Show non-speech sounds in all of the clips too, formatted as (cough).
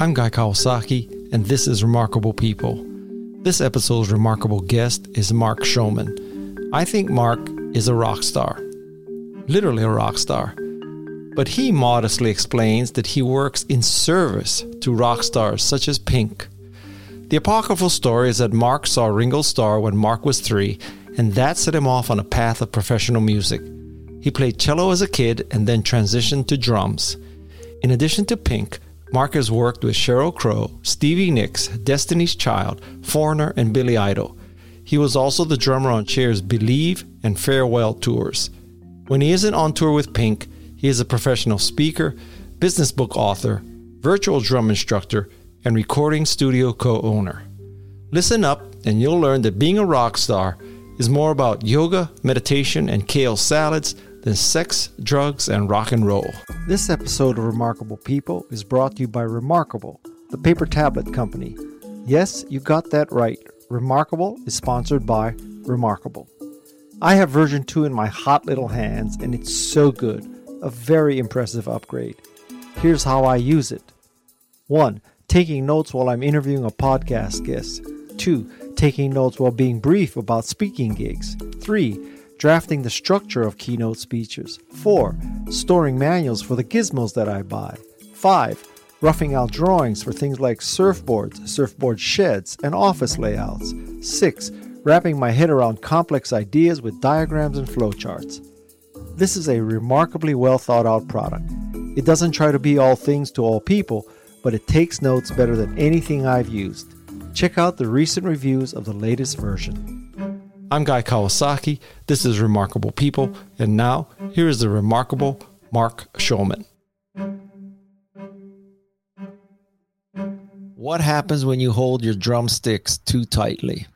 I'm Guy Kawasaki, and this is Remarkable People. This episode's remarkable guest is Mark Schulman. I think Mark is a rock star, literally a rock star. But he modestly explains that he works in service to rock stars such as Pink. The apocryphal story is that Mark saw Ringo Starr when Mark was three, and that set him off on a path of professional music. He played cello as a kid and then transitioned to drums. In addition to Pink, Marcus worked with Sheryl Crow, Stevie Nicks, Destiny's Child, Foreigner, and Billy Idol. He was also the drummer on Cher's Believe and Farewell tours. When he isn't on tour with Pink, he is a professional speaker, business book author, virtual drum instructor, and recording studio co owner. Listen up, and you'll learn that being a rock star is more about yoga, meditation, and kale salads than sex, drugs, and rock and roll. This episode of Remarkable People is brought to you by Remarkable, the paper tablet company. Yes, you got that right. Remarkable is sponsored by Remarkable. I have version 2 in my hot little hands, and it's so good. A very impressive upgrade. Here's how I use it 1. Taking notes while I'm interviewing a podcast guest. 2. Taking notes while being brief about speaking gigs. 3 drafting the structure of keynote speeches. 4. Storing manuals for the gizmos that I buy. 5. Roughing out drawings for things like surfboards, surfboard sheds, and office layouts. 6. Wrapping my head around complex ideas with diagrams and flowcharts. This is a remarkably well thought out product. It doesn't try to be all things to all people, but it takes notes better than anything I've used. Check out the recent reviews of the latest version. I'm Guy Kawasaki. This is Remarkable People. And now, here is the remarkable Mark Schulman. What happens when you hold your drumsticks too tightly?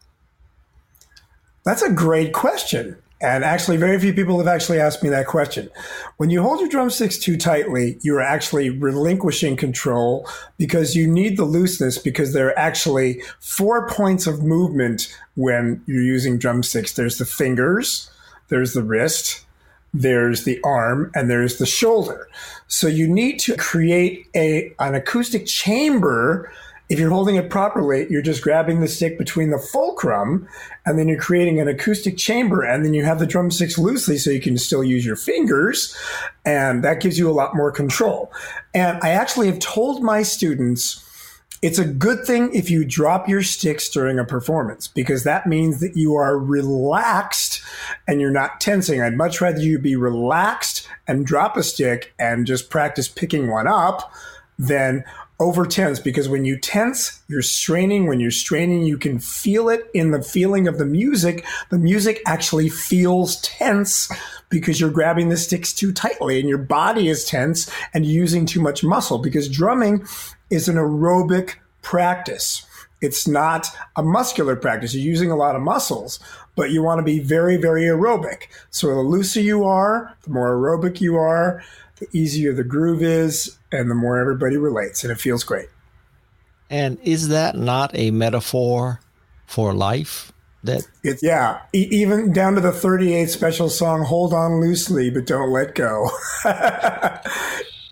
That's a great question. And actually, very few people have actually asked me that question. When you hold your drumsticks too tightly, you are actually relinquishing control because you need the looseness because there are actually four points of movement when you're using drumsticks. There's the fingers, there's the wrist, there's the arm, and there's the shoulder. So you need to create a, an acoustic chamber if you're holding it properly, you're just grabbing the stick between the fulcrum and then you're creating an acoustic chamber and then you have the drumsticks loosely so you can still use your fingers and that gives you a lot more control. And I actually have told my students it's a good thing if you drop your sticks during a performance because that means that you are relaxed and you're not tensing. I'd much rather you be relaxed and drop a stick and just practice picking one up than over tense because when you tense, you're straining. When you're straining, you can feel it in the feeling of the music. The music actually feels tense because you're grabbing the sticks too tightly and your body is tense and using too much muscle because drumming is an aerobic practice. It's not a muscular practice. You're using a lot of muscles, but you want to be very, very aerobic. So the looser you are, the more aerobic you are, the easier the groove is and the more everybody relates and it feels great. And is that not a metaphor for life? That it, yeah, e- even down to the 38 special song "Hold On Loosely but Don't Let Go." (laughs)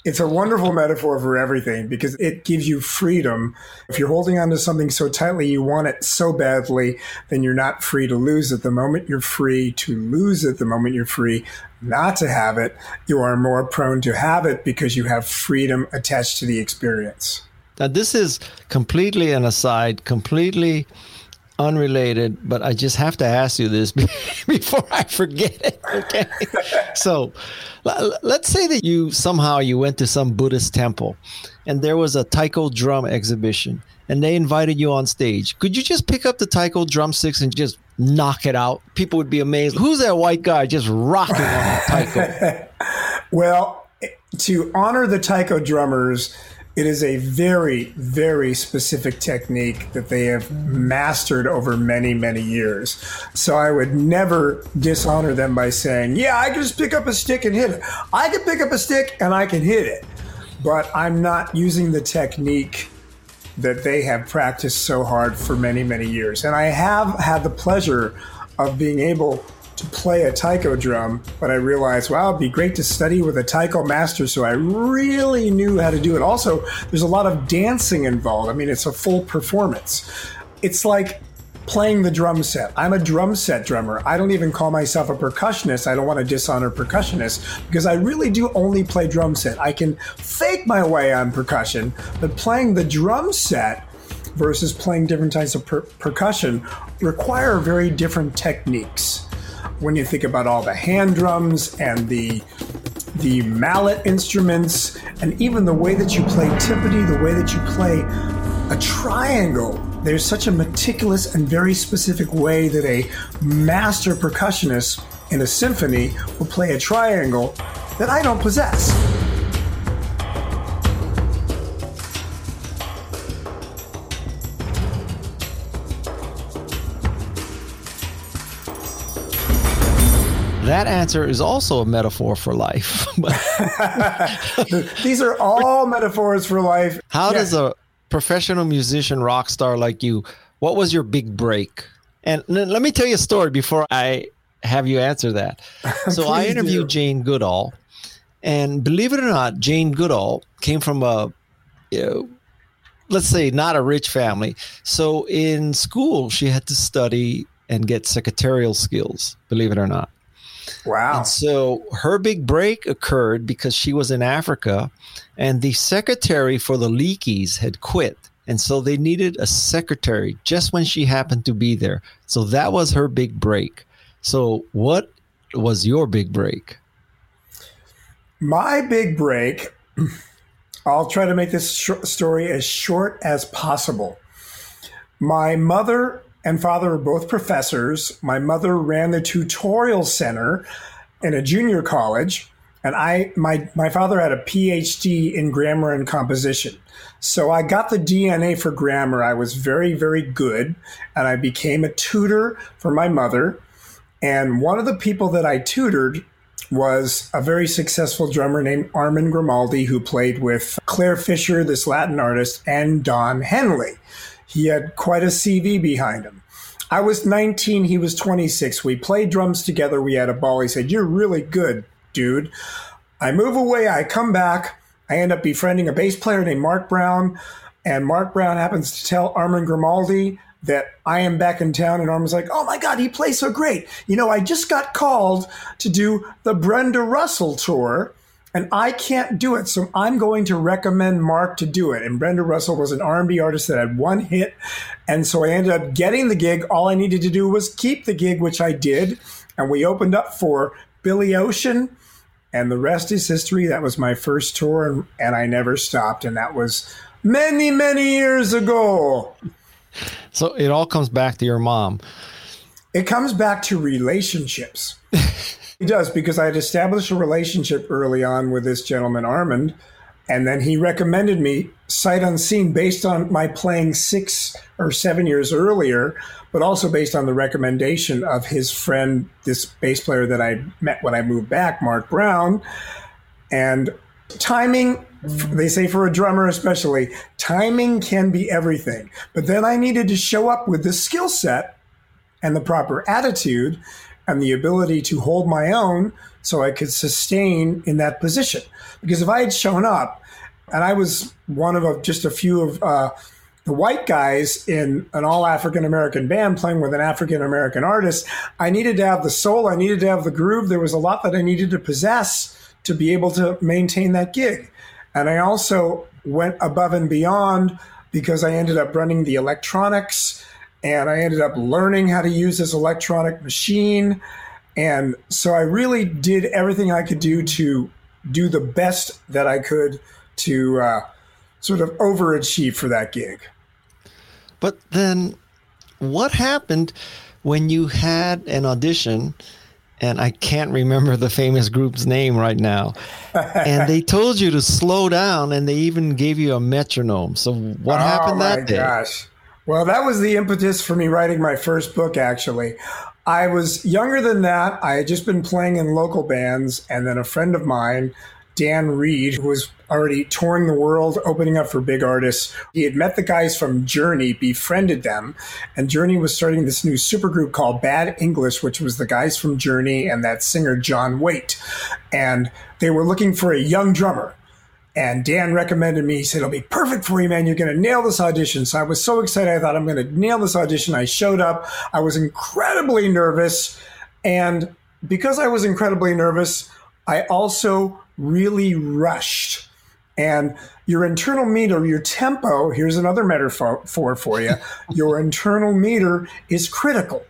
it's a wonderful metaphor for everything because it gives you freedom. If you're holding on to something so tightly, you want it so badly, then you're not free to lose it. The moment you're free to lose it, the moment you're free not to have it, you are more prone to have it because you have freedom attached to the experience. Now, this is completely an aside, completely unrelated, but I just have to ask you this (laughs) before I forget it. Okay. so let's say that you somehow you went to some Buddhist temple and there was a taiko drum exhibition and they invited you on stage. Could you just pick up the taiko drumsticks and just knock it out? People would be amazed. Who's that white guy just rocking on a taiko? (laughs) well, to honor the taiko drummers, it is a very, very specific technique that they have mastered over many, many years. So I would never dishonor them by saying, yeah, I can just pick up a stick and hit it. I can pick up a stick and I can hit it. But I'm not using the technique that they have practiced so hard for many, many years. And I have had the pleasure of being able to play a taiko drum, but I realized, wow, it'd be great to study with a taiko master. So I really knew how to do it. Also, there's a lot of dancing involved. I mean, it's a full performance. It's like playing the drum set. I'm a drum set drummer. I don't even call myself a percussionist. I don't want to dishonor percussionists because I really do only play drum set. I can fake my way on percussion, but playing the drum set versus playing different types of per- percussion require very different techniques. When you think about all the hand drums and the the mallet instruments and even the way that you play timpani, the way that you play a triangle there's such a meticulous and very specific way that a master percussionist in a symphony will play a triangle that I don't possess. That answer is also a metaphor for life. (laughs) (laughs) These are all metaphors for life. How yeah. does a professional musician, rock star like you, what was your big break? And let me tell you a story before I have you answer that. (laughs) So I interviewed do. Jane Goodall, and believe it or not, Jane Goodall came from a, you know, let's say, not a rich family. So in school, she had to study and get secretarial skills, believe it or not. Wow. And so her big break occurred because she was in Africa and the secretary for the Leakeys had quit. And so they needed a secretary just when she happened to be there. So that was her big break. So, what was your big break? My big break, (clears throat) I'll try to make this sh- story as short as possible. My mother and father were both professors. My mother ran the tutorial center in a junior college, and I my my father had a PhD in grammar and composition. So I got the DNA for grammar. I was very very good, and I became a tutor for my mother. And one of the people that I tutored was a very successful drummer named Armin Grimaldi, who played with Clare Fischer, this Latin artist, and Don Henley. He had quite a CV behind him. I was 19, he was 26. We played drums together. We had a ball. He said, You're really good, dude. I move away. I come back. I end up befriending a bass player named Mark Brown. And Mark Brown happens to tell Armin Grimaldi that I am back in town. And Armin's like, Oh my God, he plays so great. You know, I just got called to do the Brenda Russell tour and I can't do it. So I'm going to recommend Mark to do it. And Brenda Russell was an R&B artist that had one hit, and so I ended up getting the gig. All I needed to do was keep the gig, which I did, and we opened up for Billy Ocean, and the rest is history. That was my first tour, and, and I never stopped, and that was many, many years ago. So it all comes back to your mom. It comes back to relationships. He does because I had established a relationship early on with this gentleman, Armand, and then he recommended me sight unseen based on my playing six or seven years earlier, but also based on the recommendation of his friend, this bass player that I met when I moved back, Mark Brown. And timing, they say for a drummer especially, timing can be everything. But then I needed to show up with the skill set and the proper attitude and the ability to hold my own so I could sustain in that position. Because if I had shown up and I was one of a, just a few of uh, the white guys in an all African American band playing with an African American artist, I needed to have the soul, I needed to have the groove. There was a lot that I needed to possess to be able to maintain that gig. And I also went above and beyond because I ended up running the electronics and I ended up learning how to use this electronic machine. And so I really did everything I could do to do the best that I could to uh, sort of overachieve for that gig. But then what happened when you had an audition? And I can't remember the famous group's name right now. (laughs) and they told you to slow down, and they even gave you a metronome. So what oh happened that day? Gosh. Well, that was the impetus for me writing my first book, actually. I was younger than that. I had just been playing in local bands, and then a friend of mine Dan Reed, who was already touring the world, opening up for big artists. He had met the guys from Journey, befriended them, and Journey was starting this new supergroup called Bad English, which was the guys from Journey and that singer John Waite. And they were looking for a young drummer. And Dan recommended me. He said, It'll be perfect for you, man. You're going to nail this audition. So I was so excited. I thought, I'm going to nail this audition. I showed up. I was incredibly nervous. And because I was incredibly nervous, I also really rushed. And your internal meter, your tempo, here's another metaphor for you. (laughs) your internal meter is critical.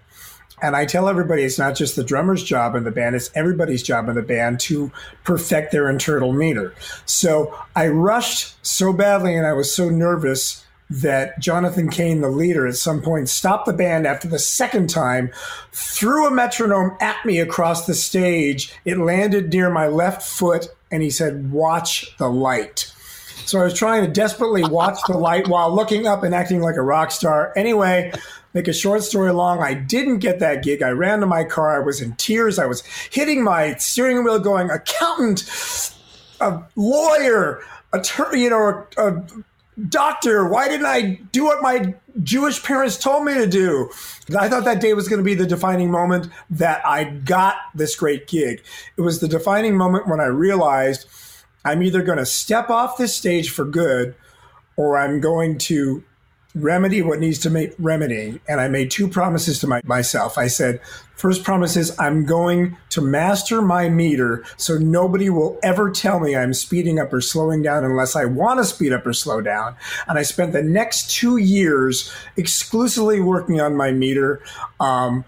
And I tell everybody it's not just the drummer's job in the band, it's everybody's job in the band to perfect their internal meter. So I rushed so badly and I was so nervous that Jonathan Cain, the leader, at some point stopped the band after the second time, threw a metronome at me across the stage. It landed near my left foot, and he said, Watch the light. So I was trying to desperately watch the light while looking up and acting like a rock star. Anyway, make a short story long, I didn't get that gig. I ran to my car. I was in tears. I was hitting my steering wheel, going, accountant, a lawyer, attorney, you know, a, a doctor, why didn't I do what my Jewish parents told me to do? I thought that day was going to be the defining moment that I got this great gig. It was the defining moment when I realized I'm either going to step off this stage for good or I'm going to remedy what needs to be remedy And I made two promises to my, myself. I said, first promise is I'm going to master my meter so nobody will ever tell me I'm speeding up or slowing down unless I want to speed up or slow down. And I spent the next two years exclusively working on my meter. Um,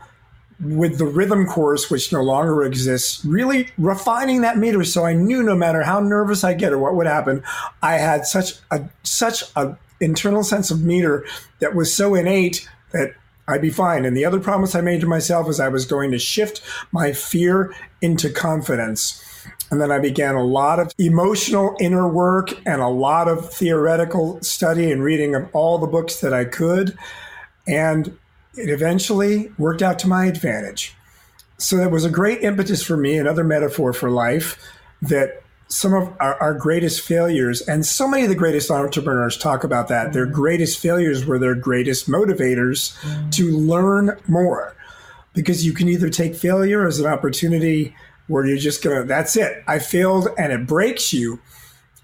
with the rhythm course, which no longer exists, really refining that meter so I knew no matter how nervous I get or what would happen, I had such a such a internal sense of meter that was so innate that I'd be fine. And the other promise I made to myself was I was going to shift my fear into confidence. And then I began a lot of emotional inner work and a lot of theoretical study and reading of all the books that I could. And it eventually worked out to my advantage. So that was a great impetus for me, another metaphor for life that some of our, our, greatest failures, and so many of the greatest entrepreneurs talk about that. Their mm-hmm. greatest failures were their greatest motivators mm. to learn more. Because you can either take failure as an opportunity where you're just gonna, that's it, I failed and it breaks you,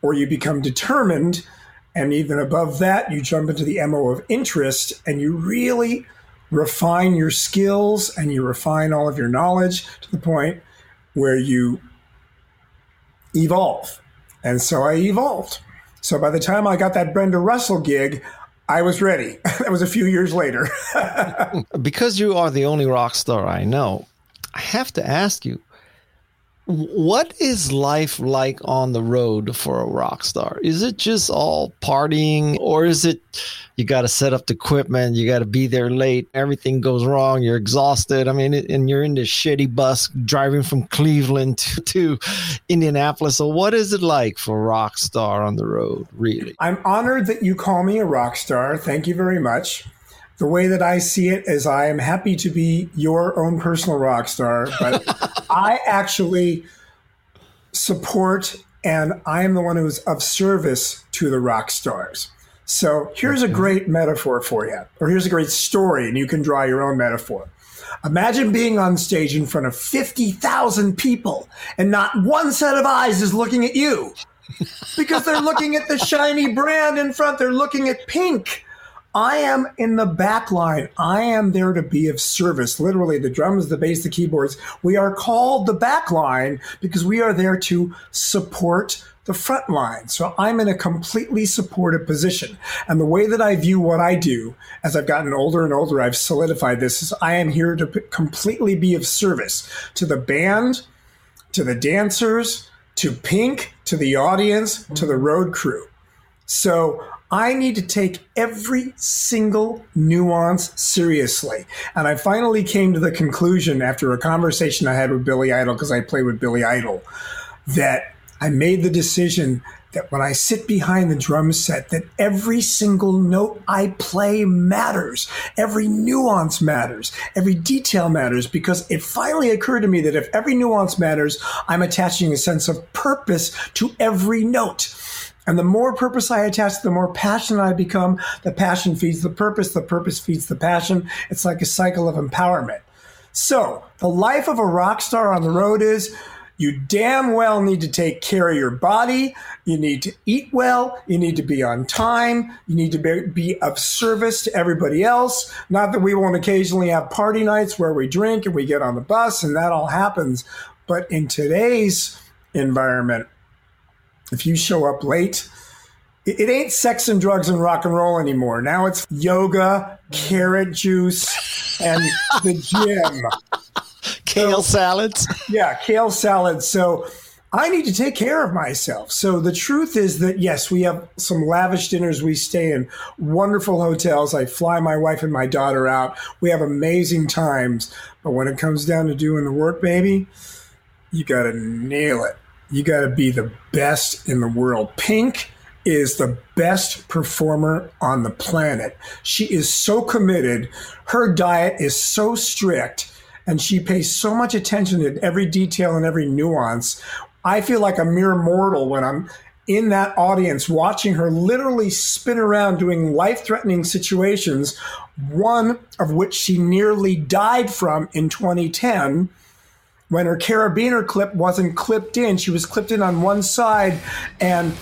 or you become determined. And even above that, you jump into the MO of interest and you really refine your skills and you refine all of your knowledge to the point where you evolve. And so I evolved. So by the time I got that Brenda Russell gig, I was ready. (laughs) that was a few years later. (laughs) because you are the only rock star I know, I have to ask you what is life like on the road for a rock star? Is it just all partying or is it you got to set up the equipment, you got to be there late, everything goes wrong, you're exhausted. I mean, and you're in this shitty bus driving from Cleveland to, (laughs) to Indianapolis. So what is it like for a rock star on the road, really? I'm honored that you call me a rock star. Thank you very much the way that I see it is I am happy to be your own personal rock star, but (laughs) I actually support and I am the one who's of service to the rock stars. So here's a great metaphor for you, or here's a great story, and you can draw your own metaphor. Imagine being on stage in front of 50,000 people and not one set of eyes is looking at you because they're looking at the shiny brand in front. They're looking at pink I am in the back line. I am there to be of service. Literally, the drums, the bass, the keyboards. We are called the back line because we are there to support the front line. So I'm in a completely supportive position. And the way that I view what I do as I've gotten older and older, I've solidified this is I am here to completely be of service to the band, to the dancers, to Pink, to the audience, to the road crew. So I need to take every single nuance seriously. And I finally came to the conclusion after a conversation I had with Billy Idol, because I play with Billy Idol, that I made the decision that when I sit behind the drum set, that every single note I play matters. Every nuance matters. Every detail matters because it finally occurred to me that if every nuance matters, I'm attaching a sense of purpose to every note. And the more purpose I attach, the more passionate I become. The passion feeds the purpose. The purpose feeds the passion. It's like a cycle of empowerment. So the life of a rock star on the road is you damn well need to take care of your body. You need to eat well. You need to be on time. You need to be, be, of service to everybody else. Not that we won't occasionally have party nights where we drink and we get on the bus and that all happens. But in today's environment, if you show up late, it, it ain't sex and drugs and rock and roll anymore. Now it's yoga, carrot juice, and the gym (laughs) kale salads. Yeah, kale salads. So I need to take care of myself. So the truth is that yes, we have some lavish dinners. We stay in wonderful hotels. I fly my wife and my daughter out. We have amazing times. But when it comes down to doing the work, baby, you got to nail it. You got to be the best in the world. Pink is the best performer on the planet. She is so committed. Her diet is so strict and she pays so much attention to every detail and every nuance. I feel like a mere mortal when I'm in that audience watching her literally spin around doing life threatening situations, one of which she nearly died from in 2010 when her carabiner clip wasn't clipped in. She was clipped in on one side and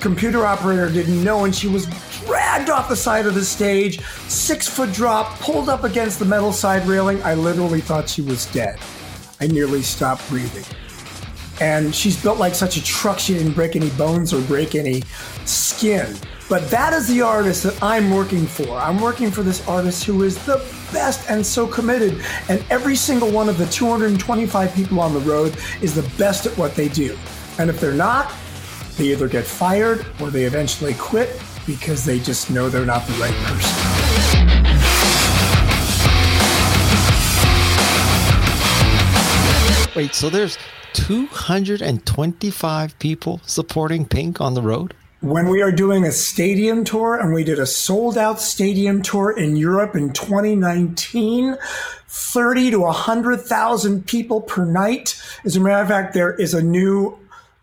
computer operator didn't know, and she was dragged off the side of the stage, six foot drop, pulled up against the metal side railing. I literally thought she was dead. I nearly stopped breathing. And she's built like such a truck, she didn't break any bones or break any skin. But that is the artist that I'm working for. I'm working for this artist who is the best and so committed. And every single one of the 225 people on the road is the best at what they do. And if they're not, they either get fired or they eventually quit because they just know they're not the right person. Wait, so there's 225 people supporting Pink on the road? When we are doing a stadium tour, and we did a sold out stadium tour in Europe in 2019, 30 to 100,000 people per night. As a matter of fact, there is a new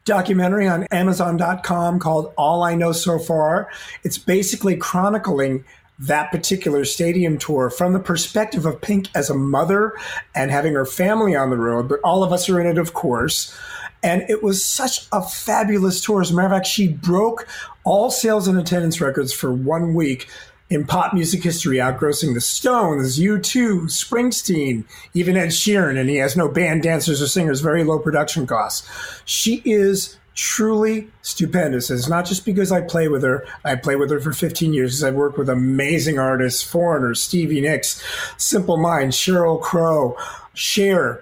documentary on Amazon.com called All I Know So Far. It's basically chronicling that particular stadium tour from the perspective of Pink as a mother and having her family on the road, but all of us are in it, of course. And it was such a fabulous tour. As a matter of fact, she broke all sales and attendance records for one week in pop music history, outgrossing the Stones, U2, Springsteen, even Ed Sheeran, and he has no band dancers or singers, very low production costs. She is truly stupendous. It's not just because I play with her. I play with her for 15 years I've worked with amazing artists, Foreigner, Stevie Nicks, Simple Minds, Sheryl Crow, Cher.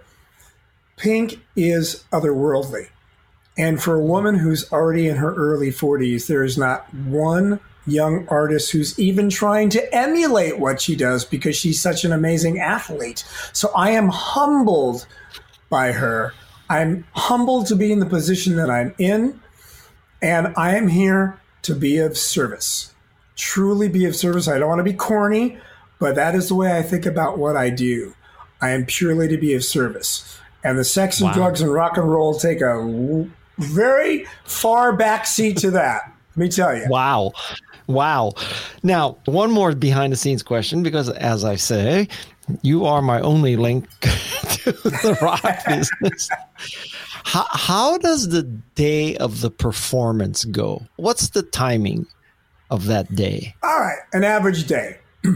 Pink is otherworldly. And for a woman who's already in her early 40s, there is not one young artist who's even trying to emulate what she does because she's such an amazing athlete. So I am humbled by her. I'm humbled to be in the position that I'm in, and I am here to be of service. Truly be of service. I don't want to be corny, but that is the way I think about what I do. I am purely to be of service. And the sex and wow. drugs and rock and roll take a very far back seat to that. Let me tell you. Wow. Wow. Now, one more behind the scenes question because, as I say, you are my only link (laughs) to the rock (laughs) business. How, how does the day of the performance go? What's the timing of that day? All right, an average day. (clears throat)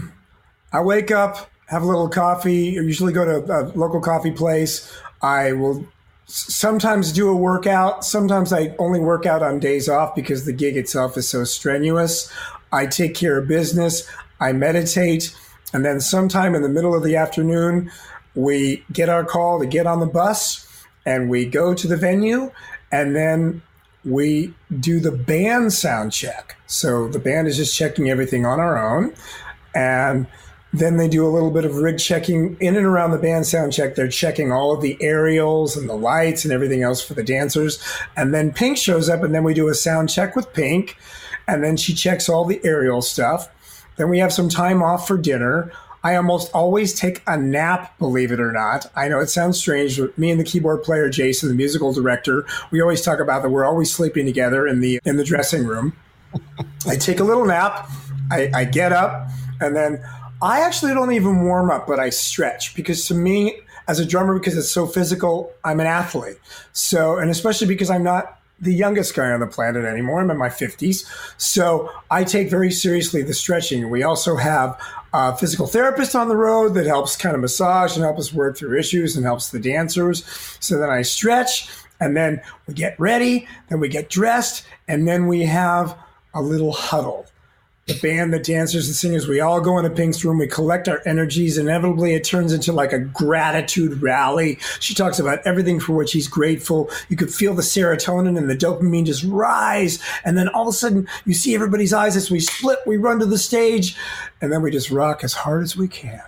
I wake up, have a little coffee, usually go to a local coffee place. I will sometimes do a workout. Sometimes I only work out on days off because the gig itself is so strenuous. I take care of business. I meditate. And then sometime in the middle of the afternoon, we get our call to get on the bus and we go to the venue and then we do the band sound check. So the band is just checking everything on our own. And Then they do a little bit of rig checking in and around the band sound check. They're checking all of the aerials and the lights and everything else for the dancers. And then Pink shows up, and then we do a sound check with Pink. And then she checks all the aerial stuff. Then we have some time off for dinner. I almost always take a nap, believe it or not. I know it sounds strange, but me and the keyboard player Jason, the musical director, we always talk about that we're always sleeping together in the in the dressing room. (laughs) I take a little nap, I, I get up, and then I actually don't even warm up, but I stretch because to me, as a drummer, because it's so physical, I'm an athlete. So, and especially because I'm not the youngest guy on the planet anymore. I'm in my 50s. So I take very seriously the stretching. We also have a physical therapist on the road that helps kind of massage and help us work through issues and helps the dancers. So then I stretch and then we get ready, then we get dressed, and then we have a little huddle the band, the dancers, the singers, we all go into Pink's room. We collect our energies. Inevitably, it turns into like a gratitude rally. She talks about everything for which he's grateful. You could feel the serotonin and the dopamine just rise. And then all of a sudden, you see everybody's eyes as we split, we run to the stage, and then we just rock as hard as we can.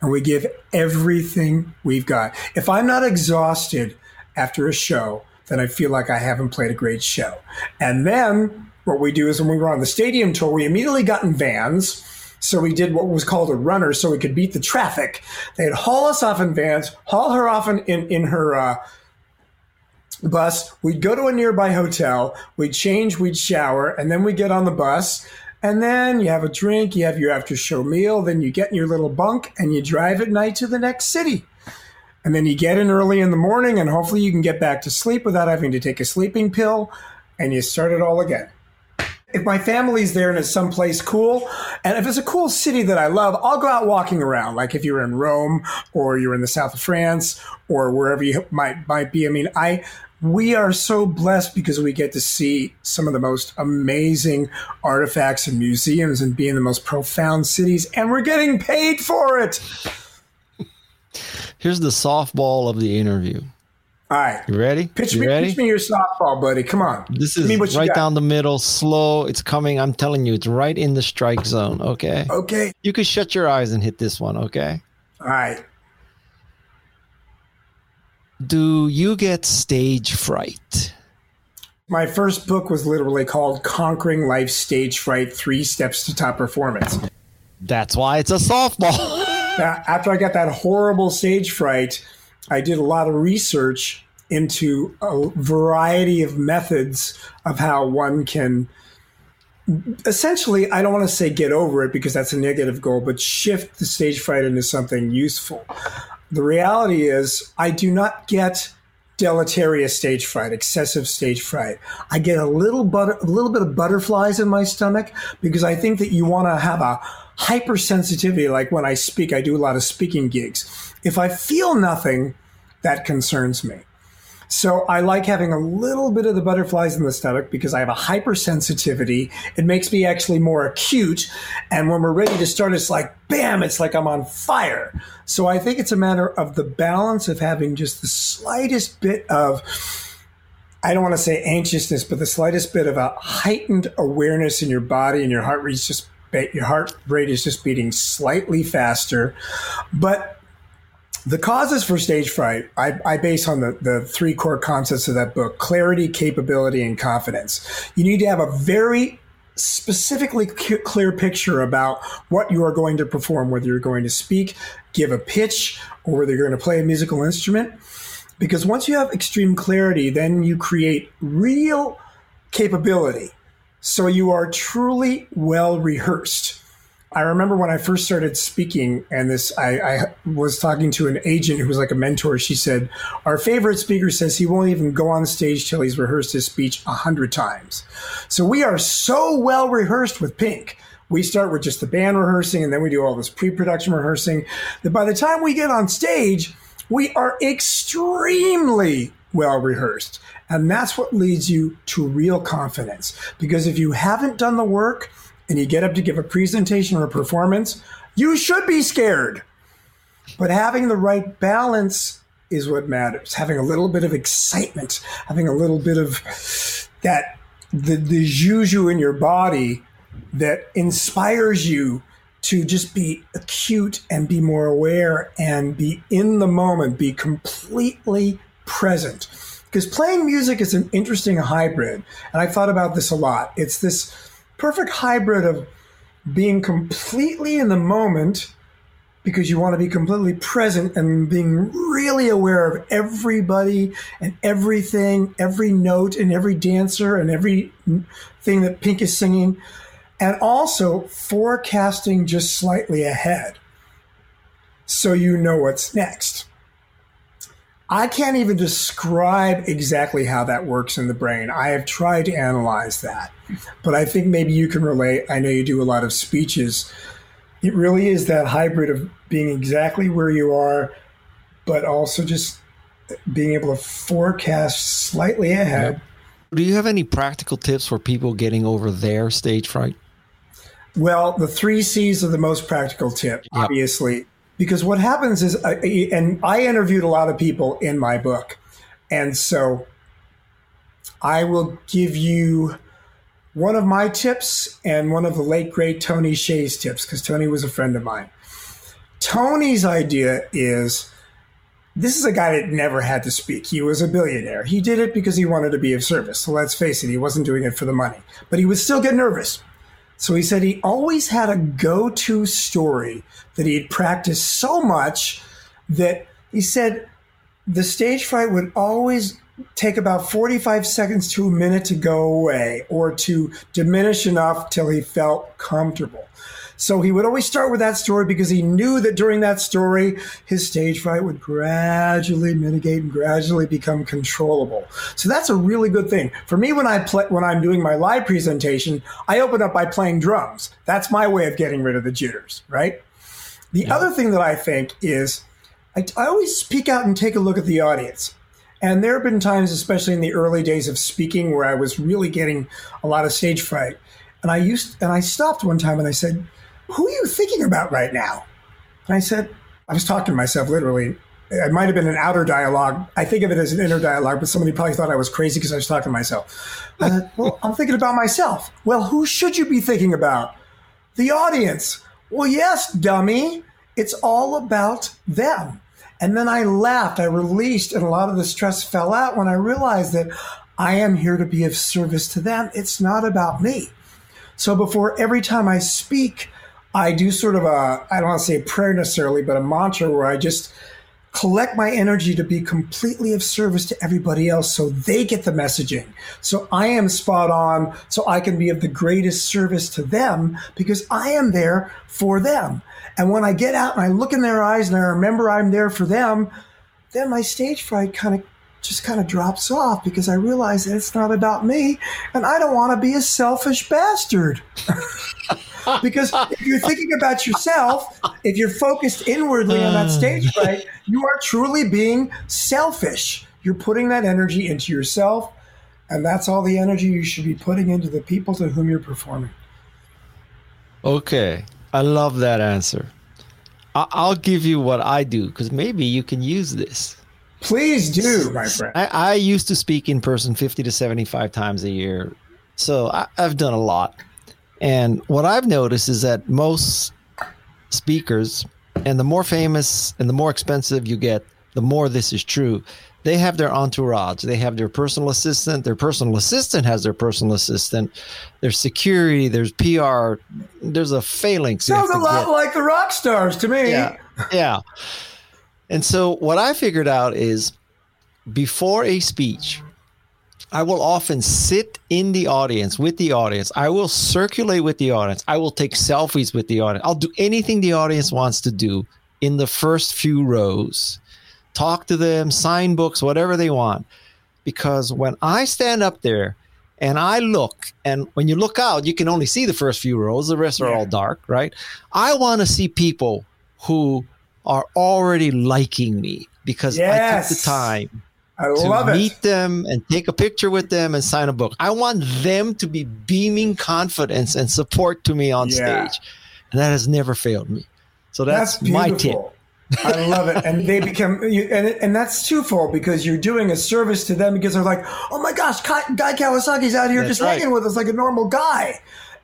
And we give everything we've got. If I'm not exhausted after a show, then I feel like I haven't played a great show. And then what we do is when we were on the stadium tour, we immediately got in vans. So we did what was called a runner so we could beat the traffic. They'd haul us off in vans, haul her off in, in, in her uh, bus. We'd go to a nearby hotel, we'd change, we'd shower, and then we'd get on the bus. And then you have a drink, you have your after show meal, then you get in your little bunk and you drive at night to the next city. And then you get in early in the morning and hopefully you can get back to sleep without having to take a sleeping pill and you start it all again if my family's there and it's someplace cool, and if it's a cool city that I love, I'll go out walking around. Like if you're in Rome or you're in the south of France or wherever you might might be. I mean, I we are so blessed because we get to see some of the most amazing artifacts and museums and be in the most profound cities, and we're getting paid for it. Here's the softball of the interview. All right. You ready? Pitch you me, ready? pitch me your softball, buddy. Come on. This is right down the middle, slow. It's coming. I'm telling you, it's right in the strike zone. Okay. Okay. You could shut your eyes and hit this one. Okay. All right. Do you get stage fright? My first book was literally called Conquering Life Stage Fright Three Steps to Top Performance. That's why it's a softball. (laughs) After I got that horrible stage fright, I did a lot of research into a variety of methods of how one can essentially, I don't want to say get over it because that's a negative goal, but shift the stage fright into something useful. The reality is, I do not get deleterious stage fright, excessive stage fright. I get a little butter, a little bit of butterflies in my stomach because I think that you want to have a hypersensitivity. Like when I speak, I do a lot of speaking gigs. If I feel nothing, that concerns me. So I like having a little bit of the butterflies in the stomach because I have a hypersensitivity. It makes me actually more acute. And when we're ready to start, it's like, bam, it's like I'm on fire. So I think it's a matter of the balance of having just the slightest bit of, I don't want to say anxiousness, but the slightest bit of a heightened awareness in your body and your heart rate just, your heart rate is just beating slightly faster. But the causes for stage fright, I, I base on the, the three core concepts of that book clarity, capability, and confidence. You need to have a very specifically clear picture about what you are going to perform, whether you're going to speak, give a pitch, or whether you're going to play a musical instrument. Because once you have extreme clarity, then you create real capability. So you are truly well rehearsed. I remember when I first started speaking, and this, I, I, was talking to an agent who was like a mentor. She said, Our favorite speaker says he won't even go on stage till he's rehearsed his speech a hundred times. So we are so well rehearsed with Pink. We start with just the band rehearsing, and then we do all this pre production rehearsing. That by the time we get on stage, we are extremely well rehearsed. And that's what leads you to real confidence. Because if you haven't done the work, and you get up to give a presentation or a performance, you should be scared. But having the right balance is what matters. Having a little bit of excitement, having a little bit of that the, the juju in your body that inspires you to just be acute and be more aware and be in the moment, be completely present. Because playing music is an interesting hybrid. And I thought about this a lot. It's this perfect hybrid of being completely in the moment because you want to be completely present and being really aware of everybody and everything, every note and every dancer and every thing that Pink is singing, and also forecasting just slightly ahead so you know what's next. I can't even describe exactly how that works in the brain. I have tried to analyze that, but I think maybe you can relate. I know you do a lot of speeches it really is that hybrid of being exactly where you are, but also just being able to forecast slightly ahead. Do you have any practical tips for people getting over their stage fright? Well, the three C's are the most practical tip, yep. obviously, because what happens is, and I interviewed a lot of people in my book, and so I will give you one of my tips and one of the late great Tony Hsieh's tips, because Tony was a friend of mine. Tony's idea is this is a guy that never had to speak. He was a billionaire. He did it because he wanted to be of service. So let's face it, he wasn't doing it for the money, but he would still get nervous. So he said he always had a go to story that he had practiced so much that he said the stage fright would always take about 45 seconds to a minute to go away or to diminish enough till he felt comfortable. So he would always start with that story because he knew that during that story, his stage fright would gradually mitigate and gradually become controllable. So that's a really good thing. For me, when I play, when I'm doing my live presentation, I open up by playing drums. That's my way of getting rid of the jitters, right? The yeah. other thing that I think is I, I always speak out and take a look at the audience. And there have been times, especially in the early days of speaking, where I was really getting a lot of stage fright. And I used and I stopped one time and I said, Who are you thinking about right now? And I said, I was talking to myself literally. It might have been an outer dialogue. I think of it as an inner dialogue, but somebody probably thought I was crazy because I was talking to myself. I said, (laughs) Well, I'm thinking about myself. Well, who should you be thinking about? The audience. Well, yes, dummy. It's all about them. And then I laughed, I released, and a lot of the stress fell out when I realized that I am here to be of service to them. It's not about me. So before every time I speak, I do sort of a, I don't want to say a prayer necessarily, but a mantra where I just collect my energy to be completely of service to everybody else so they get the messaging. So I am spot on so I can be of the greatest service to them because I am there for them. And when I get out and I look in their eyes and I remember I'm there for them, then my stage fright kind of just kind of drops off because I realize that it's not about me and I don't want to be a selfish bastard. (laughs) because if you're thinking about yourself, if you're focused inwardly on that stage uh. fright, you are truly being selfish. You're putting that energy into yourself, and that's all the energy you should be putting into the people to whom you're performing. Okay. I love that answer. I- will give you what I do because maybe you can use this. Please do, my friend. I, I, used to speak in person 50 to 75 times a year. So I, I've done a lot. And what I've noticed is that most speakers, and the more famous and the more expensive you get, the more this is true they have their entourage. They have their personal assistant. Their personal assistant has their personal assistant. There's security. There's PR. There's a phalanx. Sounds a lot get. like the rock stars to me. Yeah, yeah. And so what I figured out is before a speech, I will often sit in the audience with the audience. I will circulate with the audience. I will take selfies with the audience. I'll do anything the audience wants to do in the first few rows talk to them, sign books, whatever they want. Because when I stand up there and I look, and when you look out, you can only see the first few rows, the rest are all dark, right? I want to see people who are already liking me because yes. I took the time I to meet them and take a picture with them and sign a book. I want them to be beaming confidence and support to me on yeah. stage. And that has never failed me. So that's, that's my tip. I love it, and they become, you, and and that's twofold because you're doing a service to them because they're like, oh my gosh, Guy Kawasaki's out here that's just right. hanging with us like a normal guy,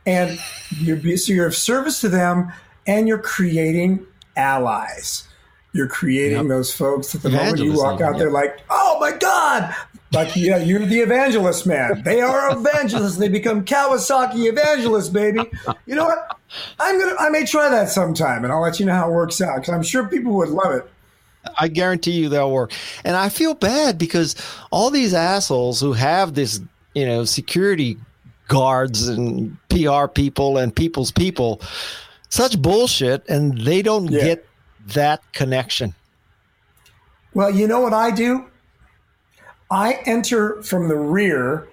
and you're so you're of service to them, and you're creating allies. You're creating yep. those folks at the moment you walk out yep. there, like, oh my God, like, yeah, you're the evangelist man. They are evangelists. They become Kawasaki evangelists, baby. You know what? I'm gonna. I may try that sometime, and I'll let you know how it works out because I'm sure people would love it. I guarantee you they'll work. And I feel bad because all these assholes who have this, you know, security guards and PR people and people's people, such bullshit, and they don't yeah. get that connection. Well, you know what I do? I enter from the rear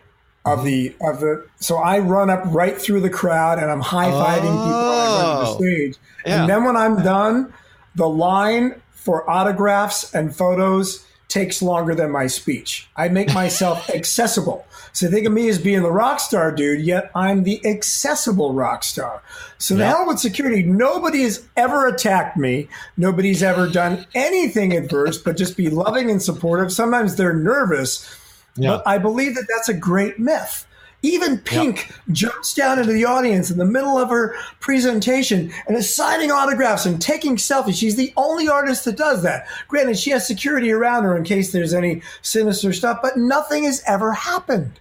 of the of the so I run up right through the crowd and I'm high fiving oh, people on the stage. Yeah. And then when I'm done, the line for autographs and photos takes longer than my speech. I make myself (laughs) accessible. So think of me as being the rock star dude, yet I'm the accessible rock star. So yeah. the hell with security. Nobody has ever attacked me. Nobody's ever done anything adverse, but just be loving and supportive. Sometimes they're nervous, yeah. but I believe that that's a great myth. Even Pink yep. jumps down into the audience in the middle of her presentation and is signing autographs and taking selfies. She's the only artist that does that. Granted, she has security around her in case there's any sinister stuff, but nothing has ever happened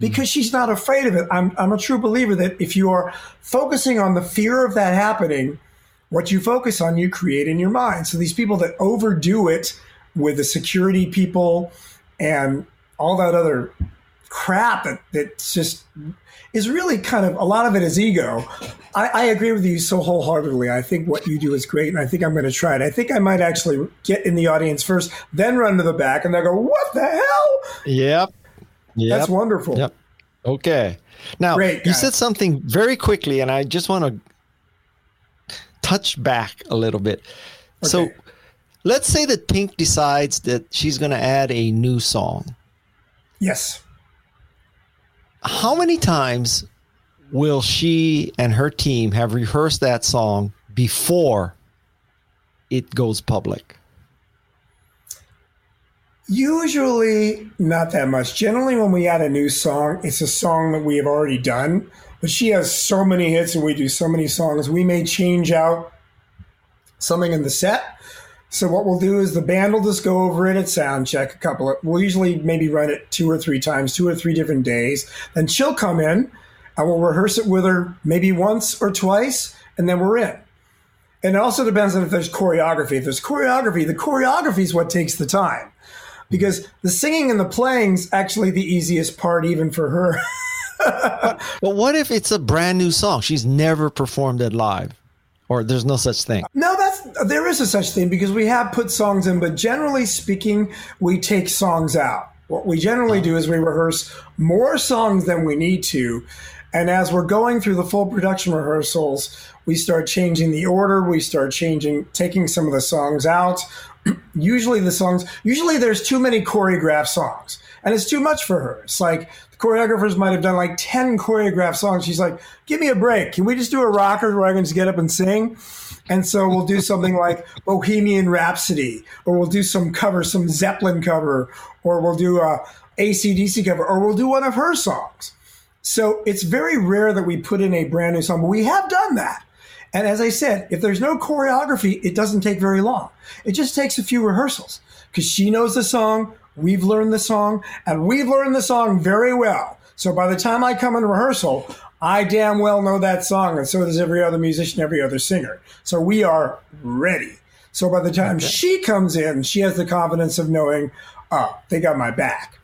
because she's not afraid of it. I'm, I'm a true believer that if you are focusing on the fear of that happening, what you focus on, you create in your mind. So these people that overdo it with the security people and all that other crap that that's just is really kind of a lot of it is ego. I, I, agree with you so wholeheartedly. I think what you do is great, and I think I'm going to try it. I think I might actually get in the audience first, then run to the back, and they go, "What the hell?" Yep, yep. that's wonderful. Yep. Okay. Now great, you said something very quickly, and I just want to touch back a little bit. Okay. So, let's say that Pink decides that she's going to add a new song. Yes how many times will she and her team have rehearsed that song before it goes public? Usually not that much. Generally, when we add a new song, it's a song that we have already done. But she has so many hits and we do so many songs, we may change out something in the set. So what we'll do is the band will just go over it at sound check a couple of, we'll usually maybe run it two or three times, two or three different days. Then she'll come in and we'll rehearse it with her maybe once or twice and then we're in. And it also depends on if there's choreography. If there's choreography, the choreography is what takes the time because the singing and the playing's actually the easiest part even for her. (laughs) but what if it's a brand new song? She's never performed it live or there's no such thing. No, there is a such thing because we have put songs in, but generally speaking, we take songs out. What we generally do is we rehearse more songs than we need to. And as we're going through the full production rehearsals, we start changing the order, we start changing taking some of the songs out. (clears throat) usually the songs usually there's too many choreographed songs and it's too much for her. It's like the choreographers might have done like 10 choreographed songs. She's like, give me a break. Can we just do a rocker where I can just get up and sing? And so we'll do something like (laughs) Bohemian Rhapsody, or we'll do some cover, some Zeppelin cover, or we'll do a ACDC cover, or we'll do one of her songs. So it's very rare that we put in a brand new song, but we have done that. And as I said, if there's no choreography, it doesn't take very long. It just takes a few rehearsals because she knows the song, We've learned the song and we've learned the song very well. So by the time I come in rehearsal, I damn well know that song, and so does every other musician, every other singer. So we are ready. So by the time okay. she comes in, she has the confidence of knowing, oh, they got my back.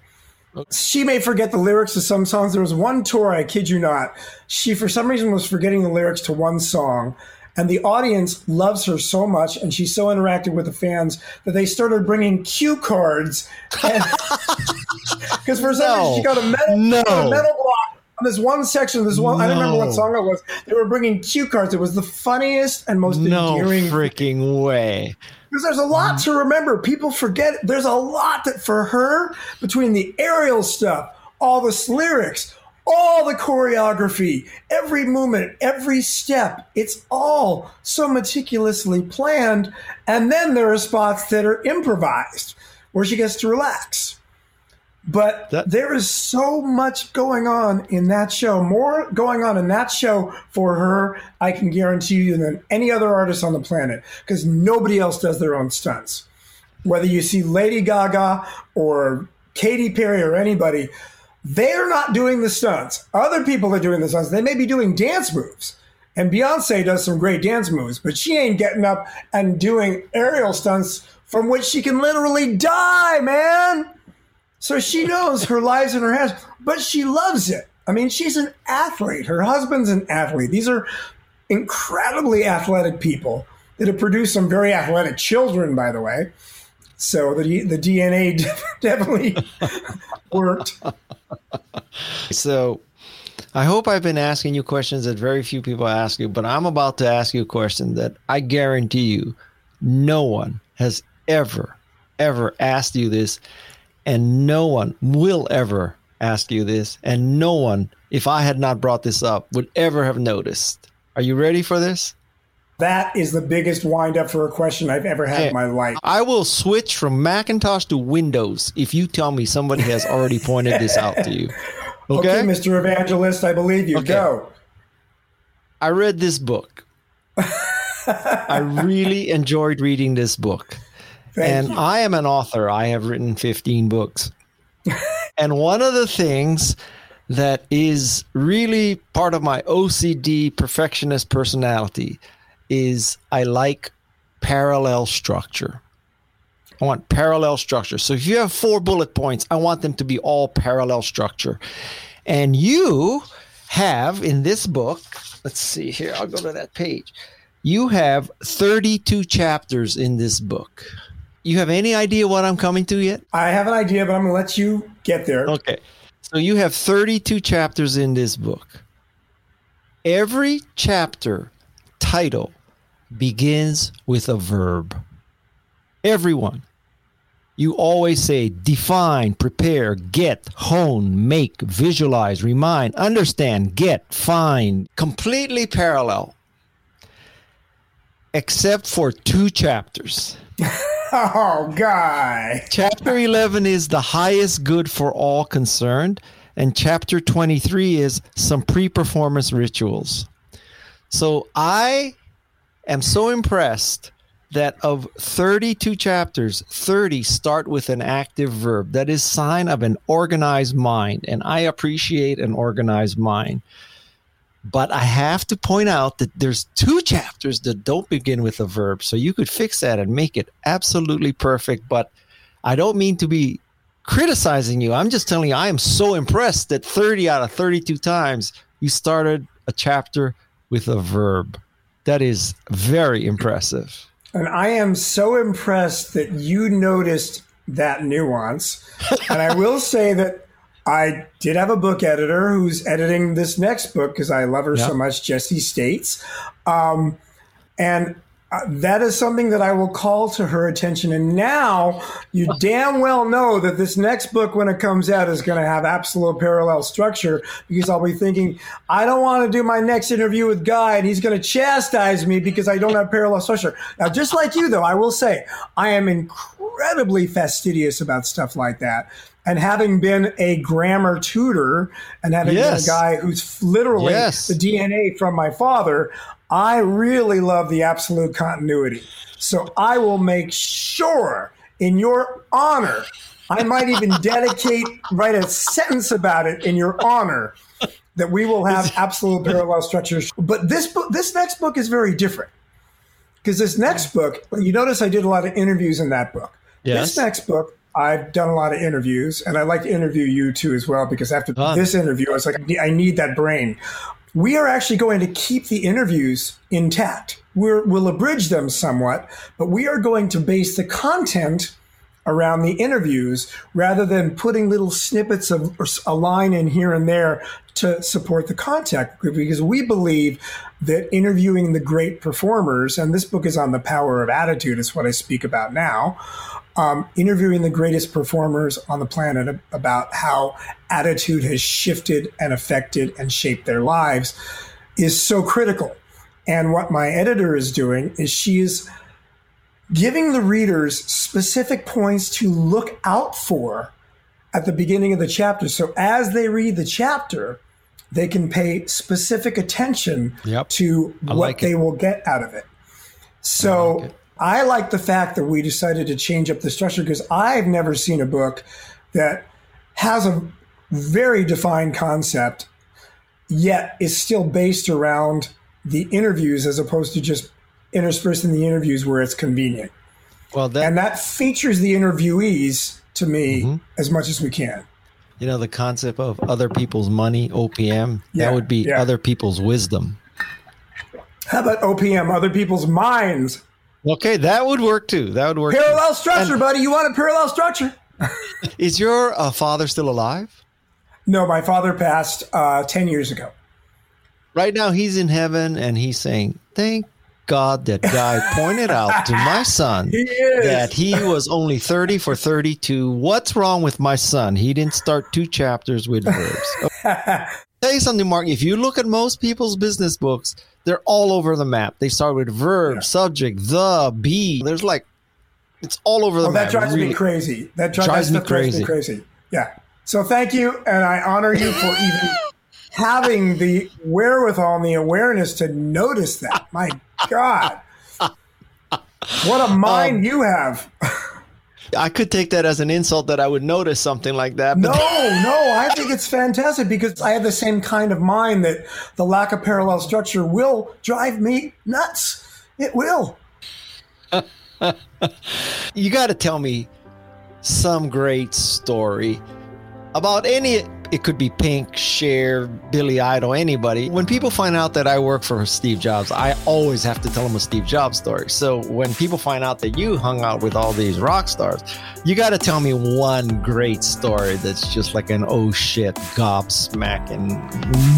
She may forget the lyrics to some songs. There was one tour, I kid you not, she for some reason was forgetting the lyrics to one song. And the audience loves her so much, and she's so interactive with the fans that they started bringing cue cards. (laughs) Because for some no. reason, she got a metal, no. a metal block on this one section. This one, no. I don't remember what song it was. They were bringing cue cards. It was the funniest and most no endearing. freaking way. Because there's a lot to remember. People forget. There's a lot that for her between the aerial stuff, all the lyrics, all the choreography, every movement, every step. It's all so meticulously planned. And then there are spots that are improvised where she gets to relax. But that, there is so much going on in that show, more going on in that show for her, I can guarantee you, than any other artist on the planet, because nobody else does their own stunts. Whether you see Lady Gaga or Katy Perry or anybody, they're not doing the stunts. Other people are doing the stunts. They may be doing dance moves. And Beyonce does some great dance moves, but she ain't getting up and doing aerial stunts from which she can literally die, man. So she knows her life's in her hands, but she loves it. I mean, she's an athlete. Her husband's an athlete. These are incredibly athletic people that have produced some very athletic children, by the way. So the the DNA (laughs) definitely (laughs) worked. So I hope I've been asking you questions that very few people ask you, but I'm about to ask you a question that I guarantee you no one has ever, ever asked you this, and no one will ever ask you this, and no one, if I had not brought this up, would ever have noticed. Are you ready for this? That is the biggest windup for a question I've ever had in my life. I will switch from Macintosh to Windows if you tell me somebody has already (laughs) pointed this out to you. Okay, okay Mr. Evangelist, I believe you. Okay. Go. I read this book. (laughs) I really enjoyed reading this book. Thank and you. I am an author. I have written 15 books. (laughs) and one of the things that is really part of my OCD perfectionist personality is I like parallel structure. I want parallel structure. So if you have four bullet points, I want them to be all parallel structure. And you have in this book, let's see here, I'll go to that page. You have 32 chapters in this book. You have any idea what I'm coming to yet? I have an idea, but I'm going to let you get there. Okay. So you have 32 chapters in this book. Every chapter title begins with a verb. Everyone. You always say define, prepare, get, hone, make, visualize, remind, understand, get, find. Completely parallel. Except for two chapters. (laughs) oh, God. chapter 11 is the highest good for all concerned. And chapter 23 is some pre performance rituals. So I am so impressed that of 32 chapters, 30 start with an active verb. That is sign of an organized mind, and I appreciate an organized mind. But I have to point out that there's two chapters that don't begin with a verb. So you could fix that and make it absolutely perfect, but I don't mean to be criticizing you. I'm just telling you I am so impressed that 30 out of 32 times you started a chapter with a verb. That is very impressive. And I am so impressed that you noticed that nuance. (laughs) and I will say that I did have a book editor who's editing this next book because I love her yep. so much, Jessie States. Um, and uh, that is something that I will call to her attention. And now you (laughs) damn well know that this next book, when it comes out, is going to have absolute parallel structure because I'll be thinking, I don't want to do my next interview with Guy and he's going to chastise me because I don't have parallel structure. Now, just like you, though, I will say I am incredibly fastidious about stuff like that. And having been a grammar tutor and having yes. been a guy who's literally yes. the DNA from my father, I really love the absolute continuity. So I will make sure, in your honor, I might even (laughs) dedicate, write a sentence about it in your honor, that we will have absolute parallel structures. But this book, this next book is very different because this next book, you notice I did a lot of interviews in that book. Yes. This next book, I've done a lot of interviews, and I'd like to interview you too as well because after Fun. this interview, I was like, I need that brain we are actually going to keep the interviews intact. we will abridge them somewhat, but we are going to base the content around the interviews rather than putting little snippets of a line in here and there to support the content because we believe that interviewing the great performers and this book is on the power of attitude is what i speak about now um, interviewing the greatest performers on the planet about how attitude has shifted and affected and shaped their lives is so critical. And what my editor is doing is she is giving the readers specific points to look out for at the beginning of the chapter. So as they read the chapter, they can pay specific attention Yep. to I what like they will get out of it. So like it. I like the fact that we decided to change up the structure because I've never seen a book that has a very defined concept, yet is still based around the interviews as opposed to just interspersed in the interviews where it's convenient. Well, that And that features the interviewees to me Mm-hmm. as much as we can. you know the concept of other people's money, OPM. Yeah, that would be yeah. other people's wisdom. How about OPM, other people's minds? Okay, that would work too. That would work. too. Parallel structure, buddy. You want a parallel structure? (laughs) Is your uh, father still alive? No, my father passed uh, 10 years ago. Right now, he's in heaven and he's saying, "Thank God that guy pointed out to my (laughs) son He that he was only 30 for 32. What's wrong with my son? He didn't start two chapters with verbs. (laughs) Tell you something, Mark. If you look at most people's business books, they're all over the map. They start with verb, Yeah. subject, the, be. There's like, it's all over the Oh, map. that drives really. me crazy. That dri- Drives me drives me crazy. Yeah. So thank you, and I honor you for even (laughs) having the wherewithal and the awareness to notice that. My God, what a um, mind you have. I could take that as an insult that I would notice something like that. No, no, I think it's fantastic because I have the same kind of mind that the lack of parallel structure will drive me nuts. It will. (laughs) you got to tell me some great story about any it could be pink Cher billy idol anybody. When people find out that i work for steve jobs i always have to tell them a steve jobs story. So when people find out that you hung out with all these rock stars you got to tell me one great story that's just like an oh shit gobsmacking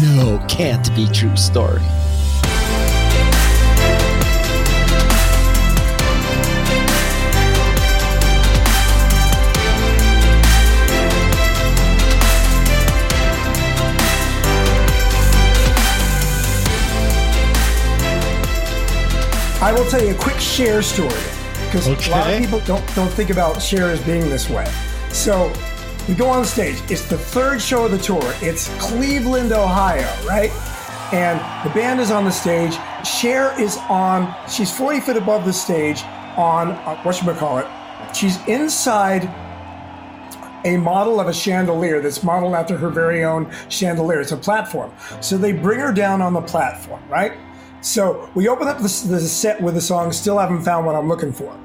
no can't be true story I will tell you a quick Cher story because a lot of people don't don't think about Cher as being this way. So we go on stage. It's the third show of the tour. It's Cleveland, Ohio, right? And the band is on the stage. Cher is on. She's 40 feet above the stage on uh, what should we call it? She's inside a model of a chandelier that's modeled after her very own chandelier. It's a platform. So they bring her down on the platform, right? So we open up the, set with the song Still Haven't Found What I'm Looking For.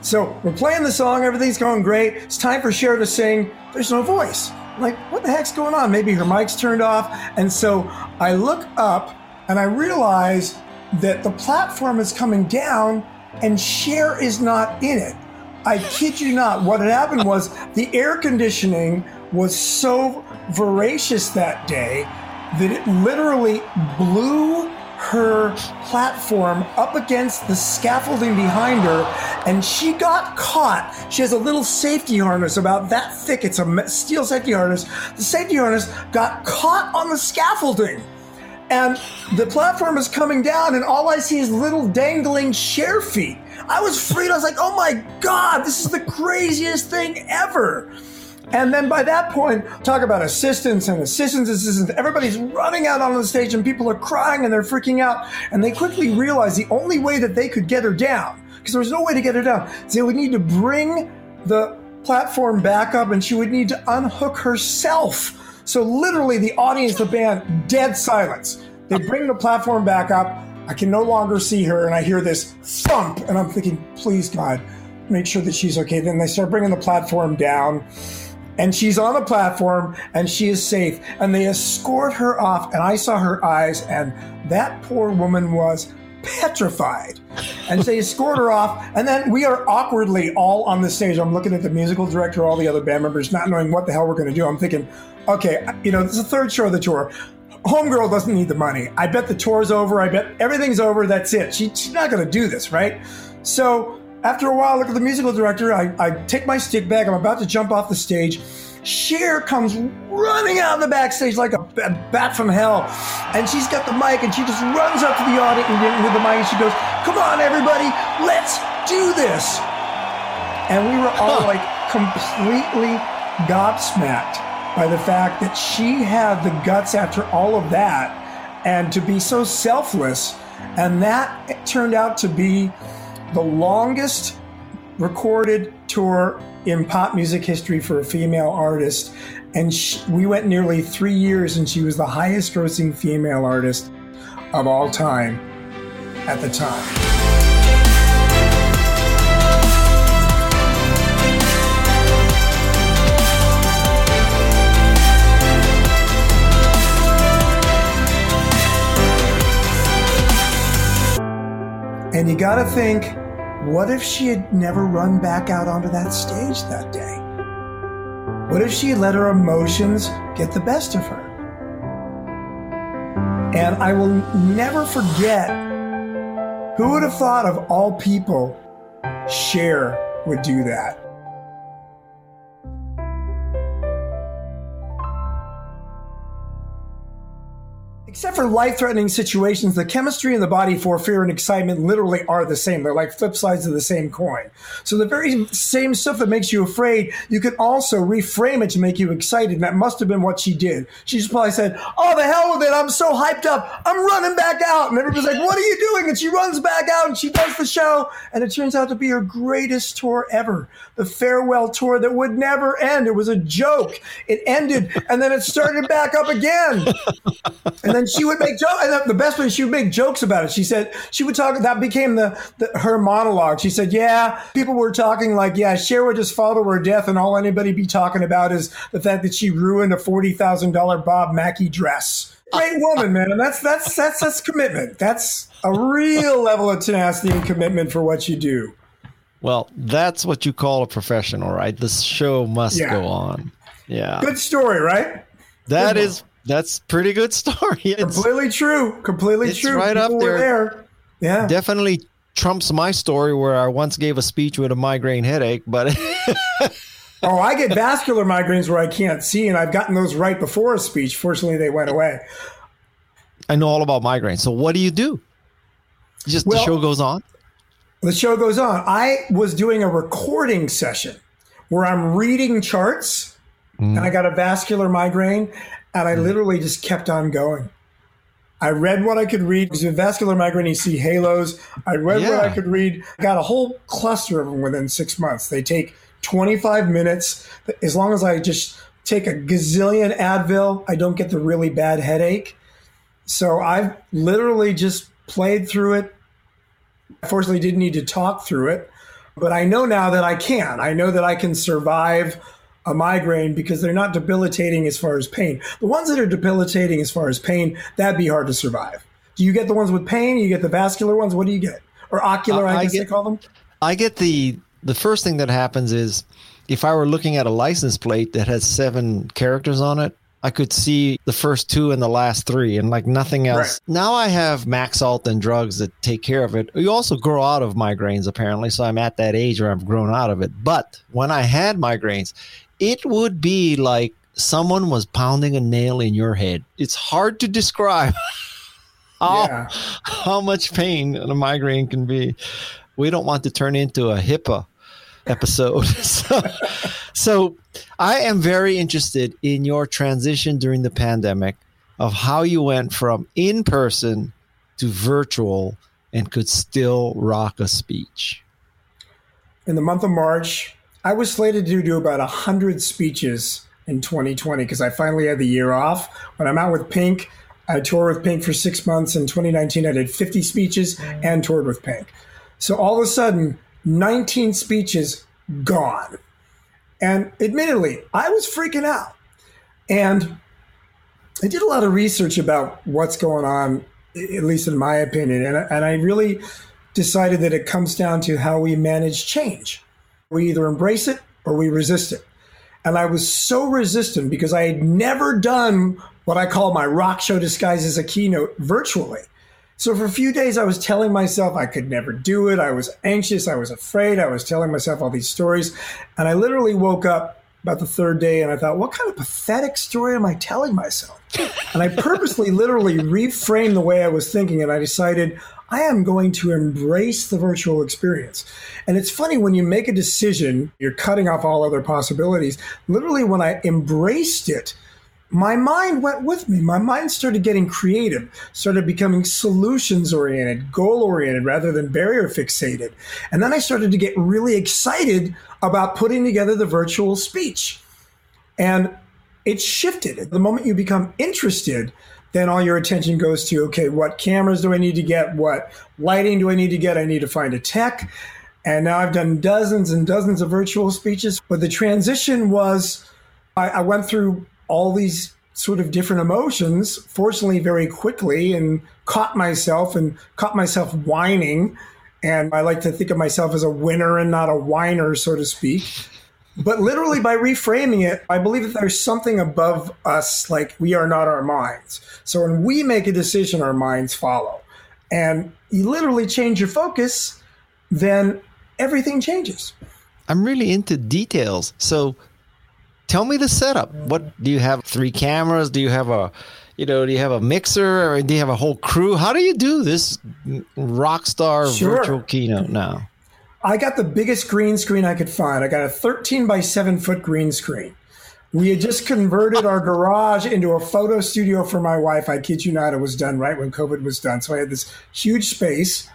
So we're playing the song, everything's going great. It's time for Cher to sing. There's no voice. Like, what the heck's going on? Maybe her mic's turned off. And so I look up and I realize that the platform is coming down and Cher is not in it. I kid you not. What had happened was the air conditioning was so voracious that day that it literally blew her platform up against the scaffolding behind her and she got caught. She has a little safety harness about that thick. It's a steel safety harness. The safety harness got caught on the scaffolding. And the platform is coming down, and all I see is little dangling Cher feet. I was freed. I was like, oh my God, this is the craziest thing ever. And then by that point, talk about assistants and assistants, assistants. Everybody's running out on the stage and people are crying and they're freaking out. And they quickly realize the only way that they could get her down, because there was no way to get her down, is they would need to bring the platform back up and she would need to unhook herself. So literally the audience, the band, dead silence. They bring the platform back up. I can no longer see her and I hear this thump and I'm thinking, please God, make sure that she's okay. Then they start bringing the platform down and she's on the platform and she is safe. And they escort her off and i saw her eyes and that poor woman was petrified. And they escort her off and then we are awkwardly all on the stage. I'm looking at the musical director all the other band members not knowing what the hell we're going to do. I'm thinking okay you know this is the third show of the tour. Homegirl doesn't need the money. I bet the tour's over. I bet everything's over. That's it. She, she's not going to do this right? So after a while, I look at the musical director. I, I take my stick bag. I'm about to jump off the stage. Cher comes running out of the backstage like a, a bat from hell. And she's got the mic and she just runs up to the audience with the mic and she goes, Come on, everybody, let's do this. And we were all like completely gobsmacked by the fact that she had the guts after all of that and to be so selfless. And that turned out to be the longest recorded tour in pop music history for a female artist. And she, we went nearly three years, and she was the highest grossing female artist of all time at the time. And you got to think, what if she had never run back out onto that stage that day? What if she let her emotions get the best of her? And I will never forget who would have thought of all people Cher would do that. Except for life threatening situations, the chemistry in the body for fear and excitement literally are the same. They're like flip sides of the same coin. So, the very same stuff that makes you afraid, you can also reframe it to make you excited. And that must have been what she did. She just probably said, Oh, the hell with it. I'm so hyped up. I'm running back out. And everybody's like, What are you doing? And she runs back out and she does the show. And it turns out to be her greatest tour ever the farewell tour that would never end. It was a joke. It ended and then it started back up again. And then she would make jokes. And the best was she would make jokes about it. She said she would talk. That became the, the her monologue. She said, "Yeah, people were talking like, yeah, Cher would just fall to her death, and all anybody be talking about is the fact that she ruined a forty thousand dollar Bob Mackie dress." Great woman, man, and that's that's that's that's commitment. That's a real level of tenacity and commitment for what you do. Well, that's what you call a professional, right? This show must yeah. go on. Yeah. Good story, right? That Good is that's pretty good story. (laughs) It's, completely true. Completely true. Right People up there. there. Yeah. Definitely trumps my story where I once gave a speech with a migraine headache, but (laughs) Oh, I get vascular migraines where I can't see, and I've gotten those right before a speech. Fortunately, they went away. I know all about migraines. So what do you do? Just well, the show goes on? The show goes on. I was doing a recording session where I'm reading charts mm. and I got a vascular migraine and I mm. literally just kept on going. I read what I could read because with vascular migraine, you see halos. I read yeah. what I could read. I got a whole cluster of them within six months. They take 25 minutes. As long as I just take a gazillion Advil, I don't get the really bad headache. So I've literally just played through it. Fortunately, didn't need to talk through it, but I know now that I can. I know that I can survive a migraine because they're not debilitating as far as pain. The ones that are debilitating as far as pain, that'd be hard to survive. Do you get the ones with pain? You get the vascular ones? What do you get? Or ocular, uh, I, I guess get, they call them? I get the the first thing that happens is if I were looking at a license plate that has seven characters on it, I could see the first two and the last three and like nothing else. Right. Now I have Maxalt and drugs that take care of it. You also grow out of migraines apparently, so I'm at that age where I've grown out of it. But when I had migraines, it would be like someone was pounding a nail in your head. It's hard to describe (laughs) how, yeah. how much pain a migraine can be. We don't want to turn into a HIPAA episode. (laughs) so, so I am very interested in your transition during the pandemic of how you went from in person to virtual and could still rock a speech. In the month of March, I was slated to do about 100 speeches in 2020 because I finally had the year off. When I'm out with Pink, I toured with Pink for six months. In 2019, I did 50 speeches and toured with Pink. So all of a sudden, 19 speeches gone. And admittedly, I was freaking out. And I did a lot of research about what's going on, at least in my opinion. And, and I really decided that it comes down to how we manage change. We either embrace it or we resist it. And I was so resistant because I had never done what I call my rock show disguised as a keynote virtually. So for a few days, I was telling myself I could never do it. I was anxious. I was afraid. I was telling myself all these stories. And I literally woke up about the third day and I thought, what kind of pathetic story am I telling myself? And I purposely, literally reframed the way I was thinking. And I decided I am going to embrace the virtual experience. And it's funny when you make a decision, you're cutting off all other possibilities. Literally, when I embraced it, my mind went with me. My mind started getting creative, started becoming solutions oriented, goal oriented rather than barrier fixated. And then I started to get really excited about putting together the virtual speech. And it shifted. The moment you become interested, then all your attention goes to okay, what cameras do I need to get? What lighting do I need to get? I need to find a tech. And now I've done dozens and dozens of virtual speeches. But the transition was I, I went through all these sort of different emotions, fortunately, very quickly, and caught myself and caught myself whining. And I like to think of myself as a winner and not a whiner, so to speak. But literally, by reframing it, I believe that there's something above us, like we are not our minds. So when we make a decision, our minds follow. And you literally change your focus, then everything changes. I'm really into details. So tell me the setup. What do you have? Three cameras? Do you have a, you know, do you have a mixer or do you have a whole crew? How do you do this rock star sure. virtual keynote now? I got the biggest green screen I could find. I got a 13 by 7 foot green screen. We had just converted our garage into a photo studio for my wife. I kid you not, it was done right when COVID was done. So I had this huge space.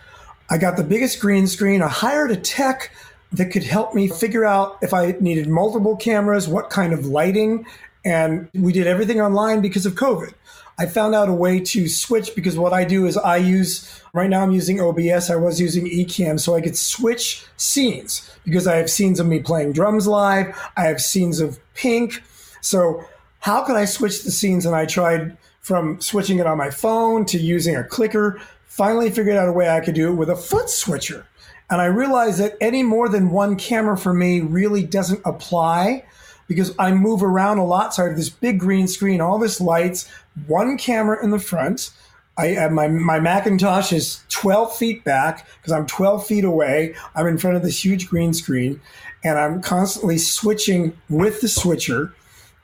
I got the biggest green screen. I hired a tech that could help me figure out if I needed multiple cameras, what kind of lighting. And we did everything online because of COVID. I found out a way to switch because what I do is I use, right now I'm using OBS. I was using Ecamm so I could switch scenes because I have scenes of me playing drums live. I have scenes of Pink. So how can I switch the scenes? And I tried from switching it on my phone to using a clicker. Finally figured out a way I could do it with a foot switcher. And I realized that any more than one camera for me really doesn't apply because I move around a lot. So I have this big green screen, all this lights, one camera in the front. I have my my Macintosh is 12 feet back because I'm 12 feet away. I'm in front of this huge green screen, and I'm constantly switching with the switcher.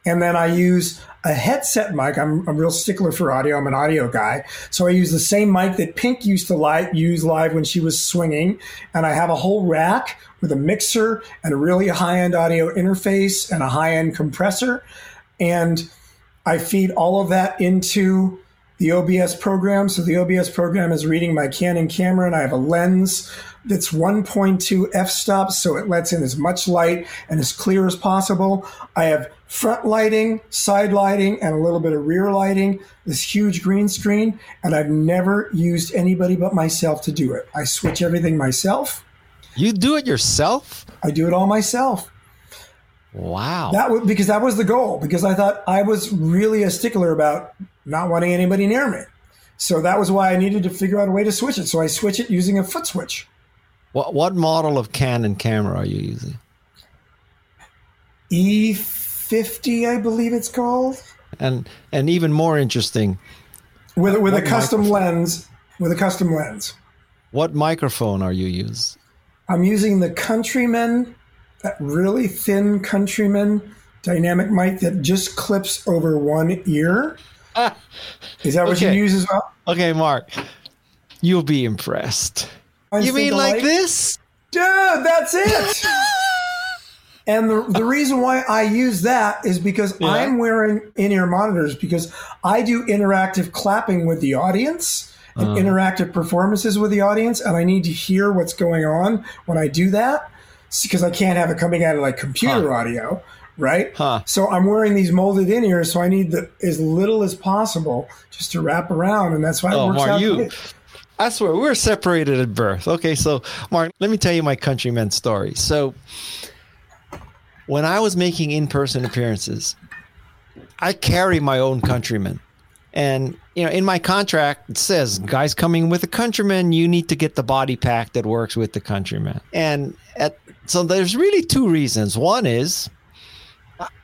And then I use a headset mic. I'm a real stickler for audio. I'm an audio guy. So I use the same mic that Pink used to live, use live when she was swinging. And I have a whole rack with a mixer and a really high end audio interface and a high end compressor. And I feed all of that into the OBS program. So the OBS program is reading my Canon camera and I have a lens that's 1.2 f-stop, so it lets in as much light and as clear as possible. I have front lighting, side lighting, and a little bit of rear lighting, this huge green screen, and I've never used anybody but myself to do it. I switch everything myself. You do it yourself? I do it all myself. Wow. That was because that was the goal because I thought I was really a stickler about not wanting anybody near me. So that was why I needed to figure out a way to switch it. So I switch it using a foot switch. What what model of Canon camera are you using? E50, I believe it's called. And and even more interesting, with with a custom microphone? lens. With a custom lens. What microphone are you using? I'm using the Countryman, that really thin Countryman dynamic mic that just clips over one ear. Is that what okay. you use as well? Okay, Mark, you'll be impressed you mean like this? Dude, that's it. (laughs) and the, the reason why I use that is because yeah. I'm wearing in ear monitors because I do interactive clapping with the audience and uh. interactive performances with the audience. And I need to hear what's going on when I do that because I can't have it coming out of like computer huh. audio. Right. Huh. So I'm wearing these molded in ears. So I need the, as little as possible just to wrap around. And that's why oh, it works out. You, I swear, we were separated at birth. Okay, so Mark, let me tell you my countryman story. So, when I was making in-person appearances, I carry my own countrymen. and you know, in my contract it says, "Guys coming with a countryman, you need to get the body pack that works with the countryman." And at, so, there's really two reasons. One is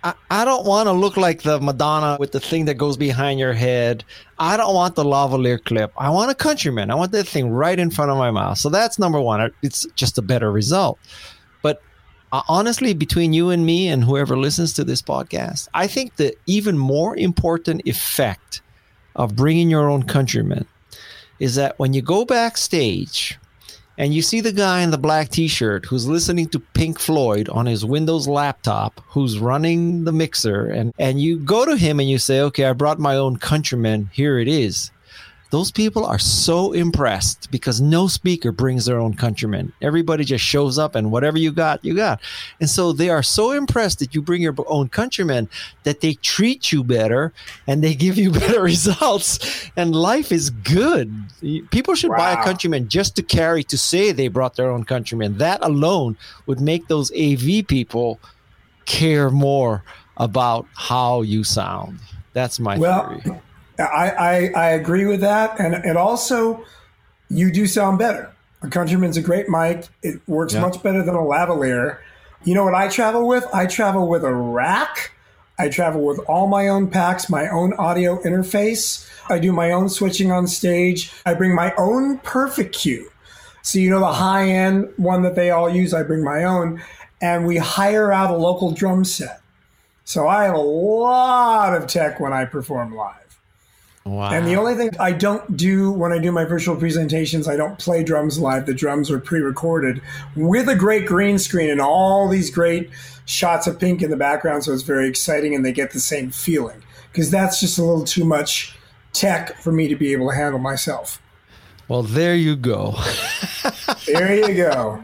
I, I don't want to look like the Madonna with the thing that goes behind your head. I don't want the lavalier clip. I want a countryman. I want that thing right in front of my mouth. So that's number one. It's just a better result. But uh, honestly, between you and me and whoever listens to this podcast, I think the even more important effect of bringing your own countryman is that when you go backstage and you see the guy in the black t-shirt who's listening to Pink Floyd on his Windows laptop, who's running the mixer, and and you go to him and you say, "Okay, I brought my own countryman. Here it is." Those people are so impressed because no speaker brings their own countrymen. Everybody just shows up and whatever you got, you got. And so they are so impressed that you bring your own countrymen that they treat you better and they give you (laughs) better results. And life is good. People should wow. buy a countryman just to carry to say they brought their own countrymen. That alone would make those AV people care more about how you sound. That's my well, theory. I, I, I agree with that. And it also, you do sound better. A Countryman's a great mic. It works yeah. much better than a lavalier. You know what I travel with? I travel with a rack. I travel with all my own packs, my own audio interface. I do my own switching on stage. I bring my own Perfect Cue. So, you know, the high end one that they all use, I bring my own. And we hire out a local drum set. So I have a lot of tech when I perform live. Wow. And the only thing I don't do when I do my virtual presentations, I don't play drums live. The drums are pre recorded with a great green screen and all these great shots of pink in the background. So it's very exciting and they get the same feeling because that's just a little too much tech for me to be able to handle myself. Well, there you go. (laughs) there you go.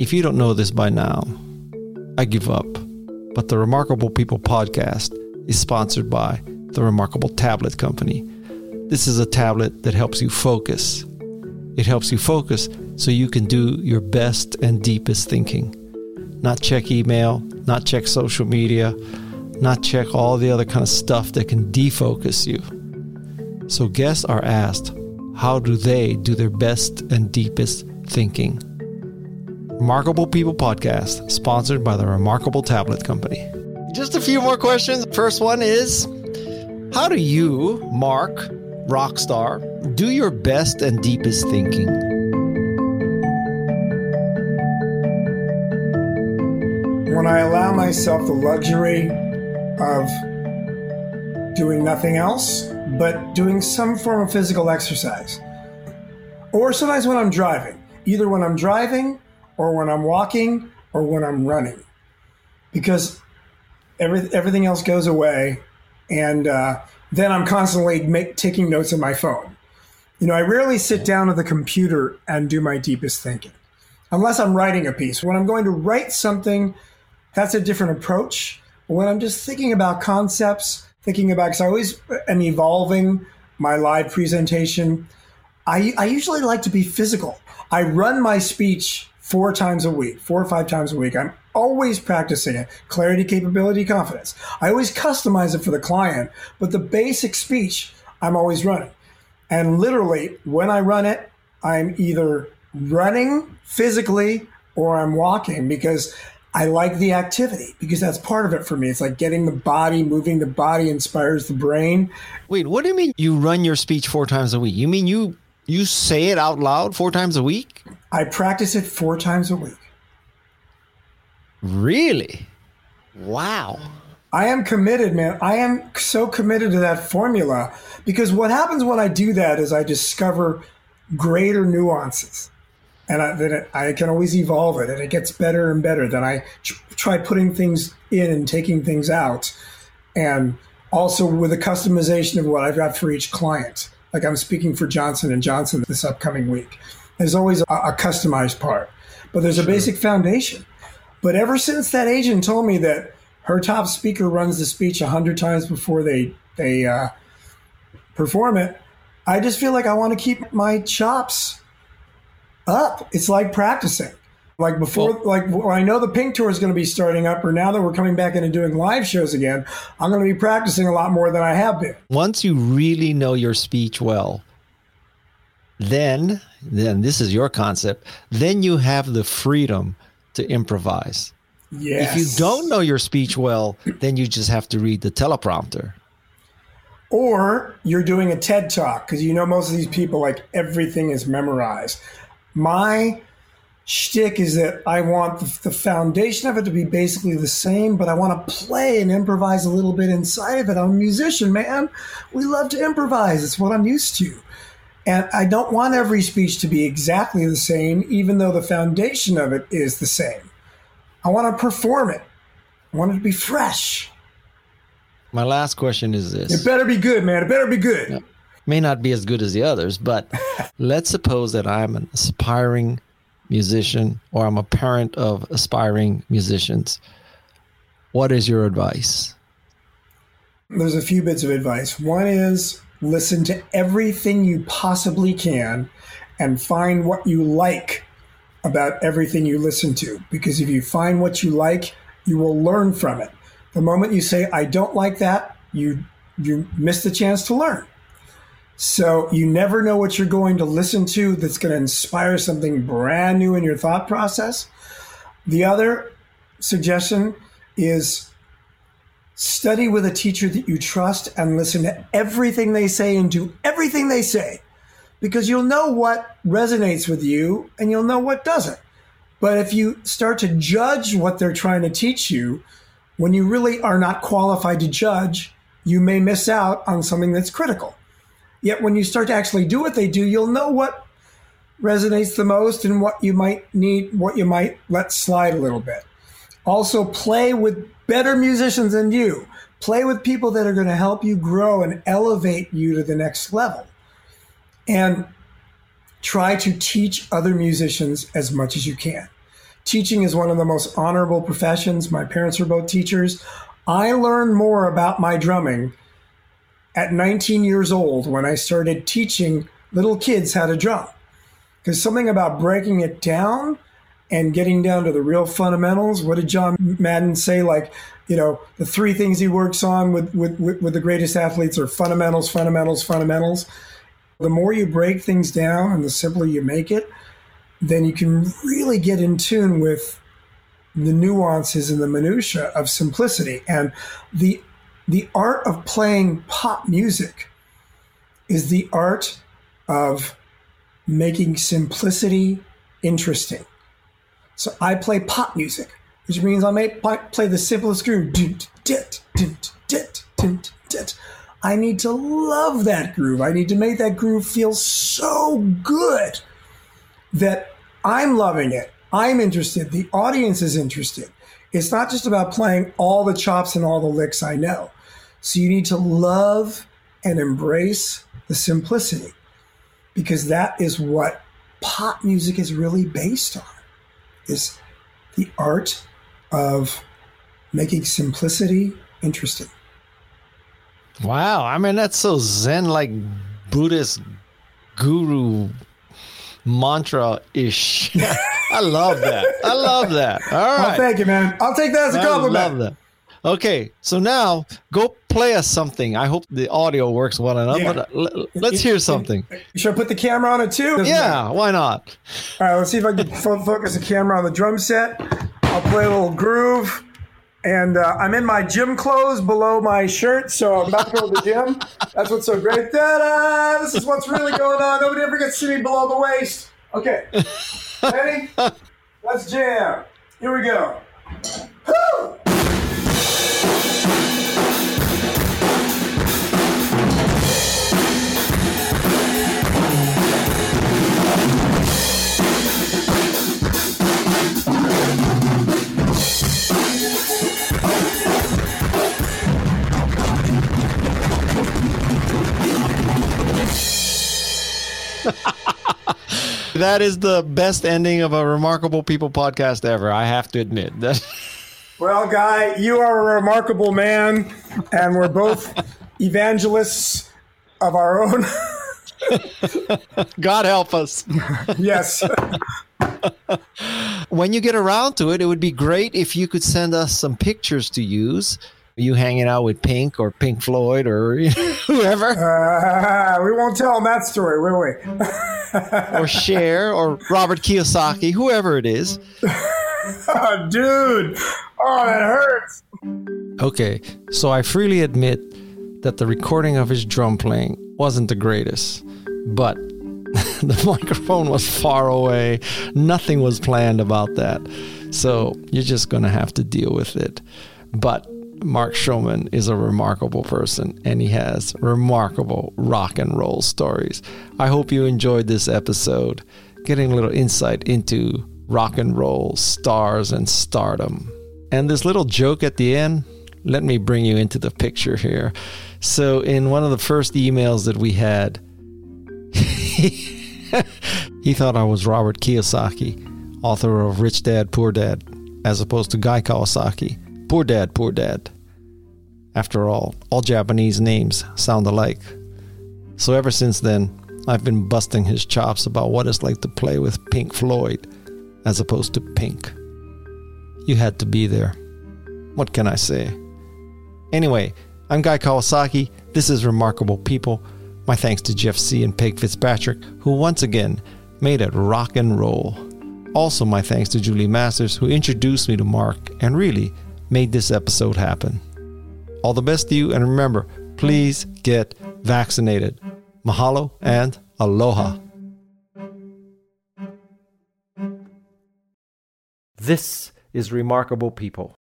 If you don't know this by now, I give up. But the Remarkable People podcast is sponsored by the Remarkable Tablet Company. This is a tablet that helps you focus. It helps you focus so you can do your best and deepest thinking. Not check email, not check social media, not check all the other kind of stuff that can defocus you. So guests are asked, how do they do their best and deepest thinking? Remarkable People Podcast, sponsored by the Remarkable Tablet Company. Just a few more questions. First one is How do you, Mark, Rockstar, do your best and deepest thinking? When I allow myself the luxury of doing nothing else, but doing some form of physical exercise. Or sometimes when I'm driving, either when I'm driving or when I'm walking or when I'm running. Because every, everything else goes away. And uh, then I'm constantly make, taking notes on my phone. You know, I rarely sit down at the computer and do my deepest thinking unless I'm writing a piece. When I'm going to write something, that's a different approach. When I'm just thinking about concepts, thinking about, because I always am evolving my live presentation, I, I usually like to be physical. I run my speech four times a week, four or five times a week. I'm always practicing it clarity, capability, confidence. I always customize it for the client, but the basic speech I'm always running. And literally, when I run it, I'm either running physically or I'm walking because I like the activity because that's part of it for me. It's like getting the body moving. The body inspires the brain. Wait, what do you mean you run your speech four times a week? You mean you you say it out loud four times a week? I practice it four times a week. Really? Wow. I am committed, man. I am so committed to that formula because what happens when I do that is I discover greater nuances. And I, then it, I can always evolve it and it gets better and better. Then I try putting things in and taking things out. And also with a customization of what I've got for each client like I'm speaking for Johnson and Johnson this upcoming week. There's always a, a customized part, but there's a basic foundation. But ever since that agent told me that her top speaker runs the speech a hundred times before they they uh, perform it, I just feel like I want to keep my chops up. It's like practicing. Like before, well, like when I know the Pink Tour is going to be starting up, or now that we're coming back into doing live shows again, I'm going to be practicing a lot more than I have been. Once you really know your speech well, then then this is your concept. Then you have the freedom to improvise. Yes. If you don't know your speech well, then you just have to read the teleprompter. Or you're doing a TED talk because you know most of these people like everything is memorized. My shtick is that I want the, the foundation of it to be basically the same, but I want to play and improvise a little bit inside of it. I'm a musician, man. We love to improvise. It's what I'm used to. And I don't want every speech to be exactly the same, even though the foundation of it is the same. I want to perform it. I want it to be fresh. My last question is this. It better be good, man. It better be good. Yep. May not be as good as the others, but (laughs) let's suppose that I'm an aspiring musician or I'm a parent of aspiring musicians. What is your advice? There's a few bits of advice. One is listen to everything you possibly can and find what you like about everything you listen to. Because if you find what you like, you will learn from it. The moment you say, I don't like that, you you miss the chance to learn. So you never know what you're going to listen to that's going to inspire something brand new in your thought process. The other suggestion is study with a teacher that you trust and listen to everything they say and do everything they say because you'll know what resonates with you and you'll know what doesn't. But if you start to judge what they're trying to teach you, when you really are not qualified to judge, you may miss out on something that's critical. Yet when you start to actually do what they do, you'll know what resonates the most and what you might need, what you might let slide a little bit. Also, play with better musicians than you. Play with people that are going to help you grow and elevate you to the next level. And try to teach other musicians as much as you can. Teaching is one of the most honorable professions. My parents were both teachers. I learned more about my drumming at 19 years old when I started teaching little kids how to drum. Because something about breaking it down and getting down to the real fundamentals. What did John Madden say? Like, you know, the three things he works on with, with, with the greatest athletes are fundamentals, fundamentals, fundamentals. The more you break things down and the simpler you make it, then you can really get in tune with the nuances and the minutia of simplicity. And the the art of playing pop music is the art of making simplicity interesting. So I play pop music, which means I may play the simplest groove. I need to love that groove. I need to make that groove feel so good that I'm loving it. I'm interested. The audience is interested. It's not just about playing all the chops and all the licks I know. So you need to love and embrace the simplicity because that is what pop music is really based on is the art of making simplicity interesting. Wow, I mean that's so zen like Buddhist guru mantra ish. (laughs) I love that. I love that. All right. Well, thank you, man. I'll take that as a compliment. I love that. Okay, so now go play us something. I hope the audio works well enough. Yeah. But uh, let's hear something. Should I put the camera on it too? Yeah, why not? All right, let's see if I can focus the camera on the drum set. I'll play a little groove. And uh, I'm in my gym clothes below my shirt, so I'm about to go to the gym. That's what's so great. Da-da! This is what's really going on. Nobody ever gets to see me below the waist. Okay. Ready? (laughs) Let's jam. Here we go. Woo! (laughs) that is the best ending of a Remarkable People podcast ever. I have to admit. (laughs) well, Guy, you are a remarkable man, and we're both evangelists of our own. (laughs) God help us. yes. when you get around to it, it would be great if you could send us some pictures to use you hanging out with Pink or Pink Floyd or (laughs) whoever. Uh, we won't tell them that story, will we? or Cher or Robert Kiyosaki, whoever it is. oh, (laughs) dude. Oh, that hurts. Okay, so I freely admit that the recording of his drum playing wasn't the greatest, but (laughs) the microphone was far away. Nothing was planned about that. So you're just going to have to deal with it. But Mark Schulman is a remarkable person and he has remarkable rock and roll stories. I hope you enjoyed this episode, getting a little insight into rock and roll stars and stardom. And this little joke at the end, let me bring you into the picture here. So, in one of the first emails that we had, (laughs) he thought I was Robert Kiyosaki, author of Rich Dad, Poor Dad, as opposed to Guy Kawasaki. Poor Dad, Poor Dad. After all, all Japanese names sound alike. So ever since then, I've been busting his chops about what it's like to play with Pink Floyd as opposed to Pink. You had to be there. What can I say? Anyway, I'm Guy Kawasaki. This is Remarkable People. My thanks to Jeff Sieh and Peg Fitzpatrick, who once again made it rock and roll. Also, my thanks to Julie Masters, who introduced me to Mark and really made this episode happen. All the best to you, and remember, please get vaccinated. Mahalo and aloha. This is Remarkable People.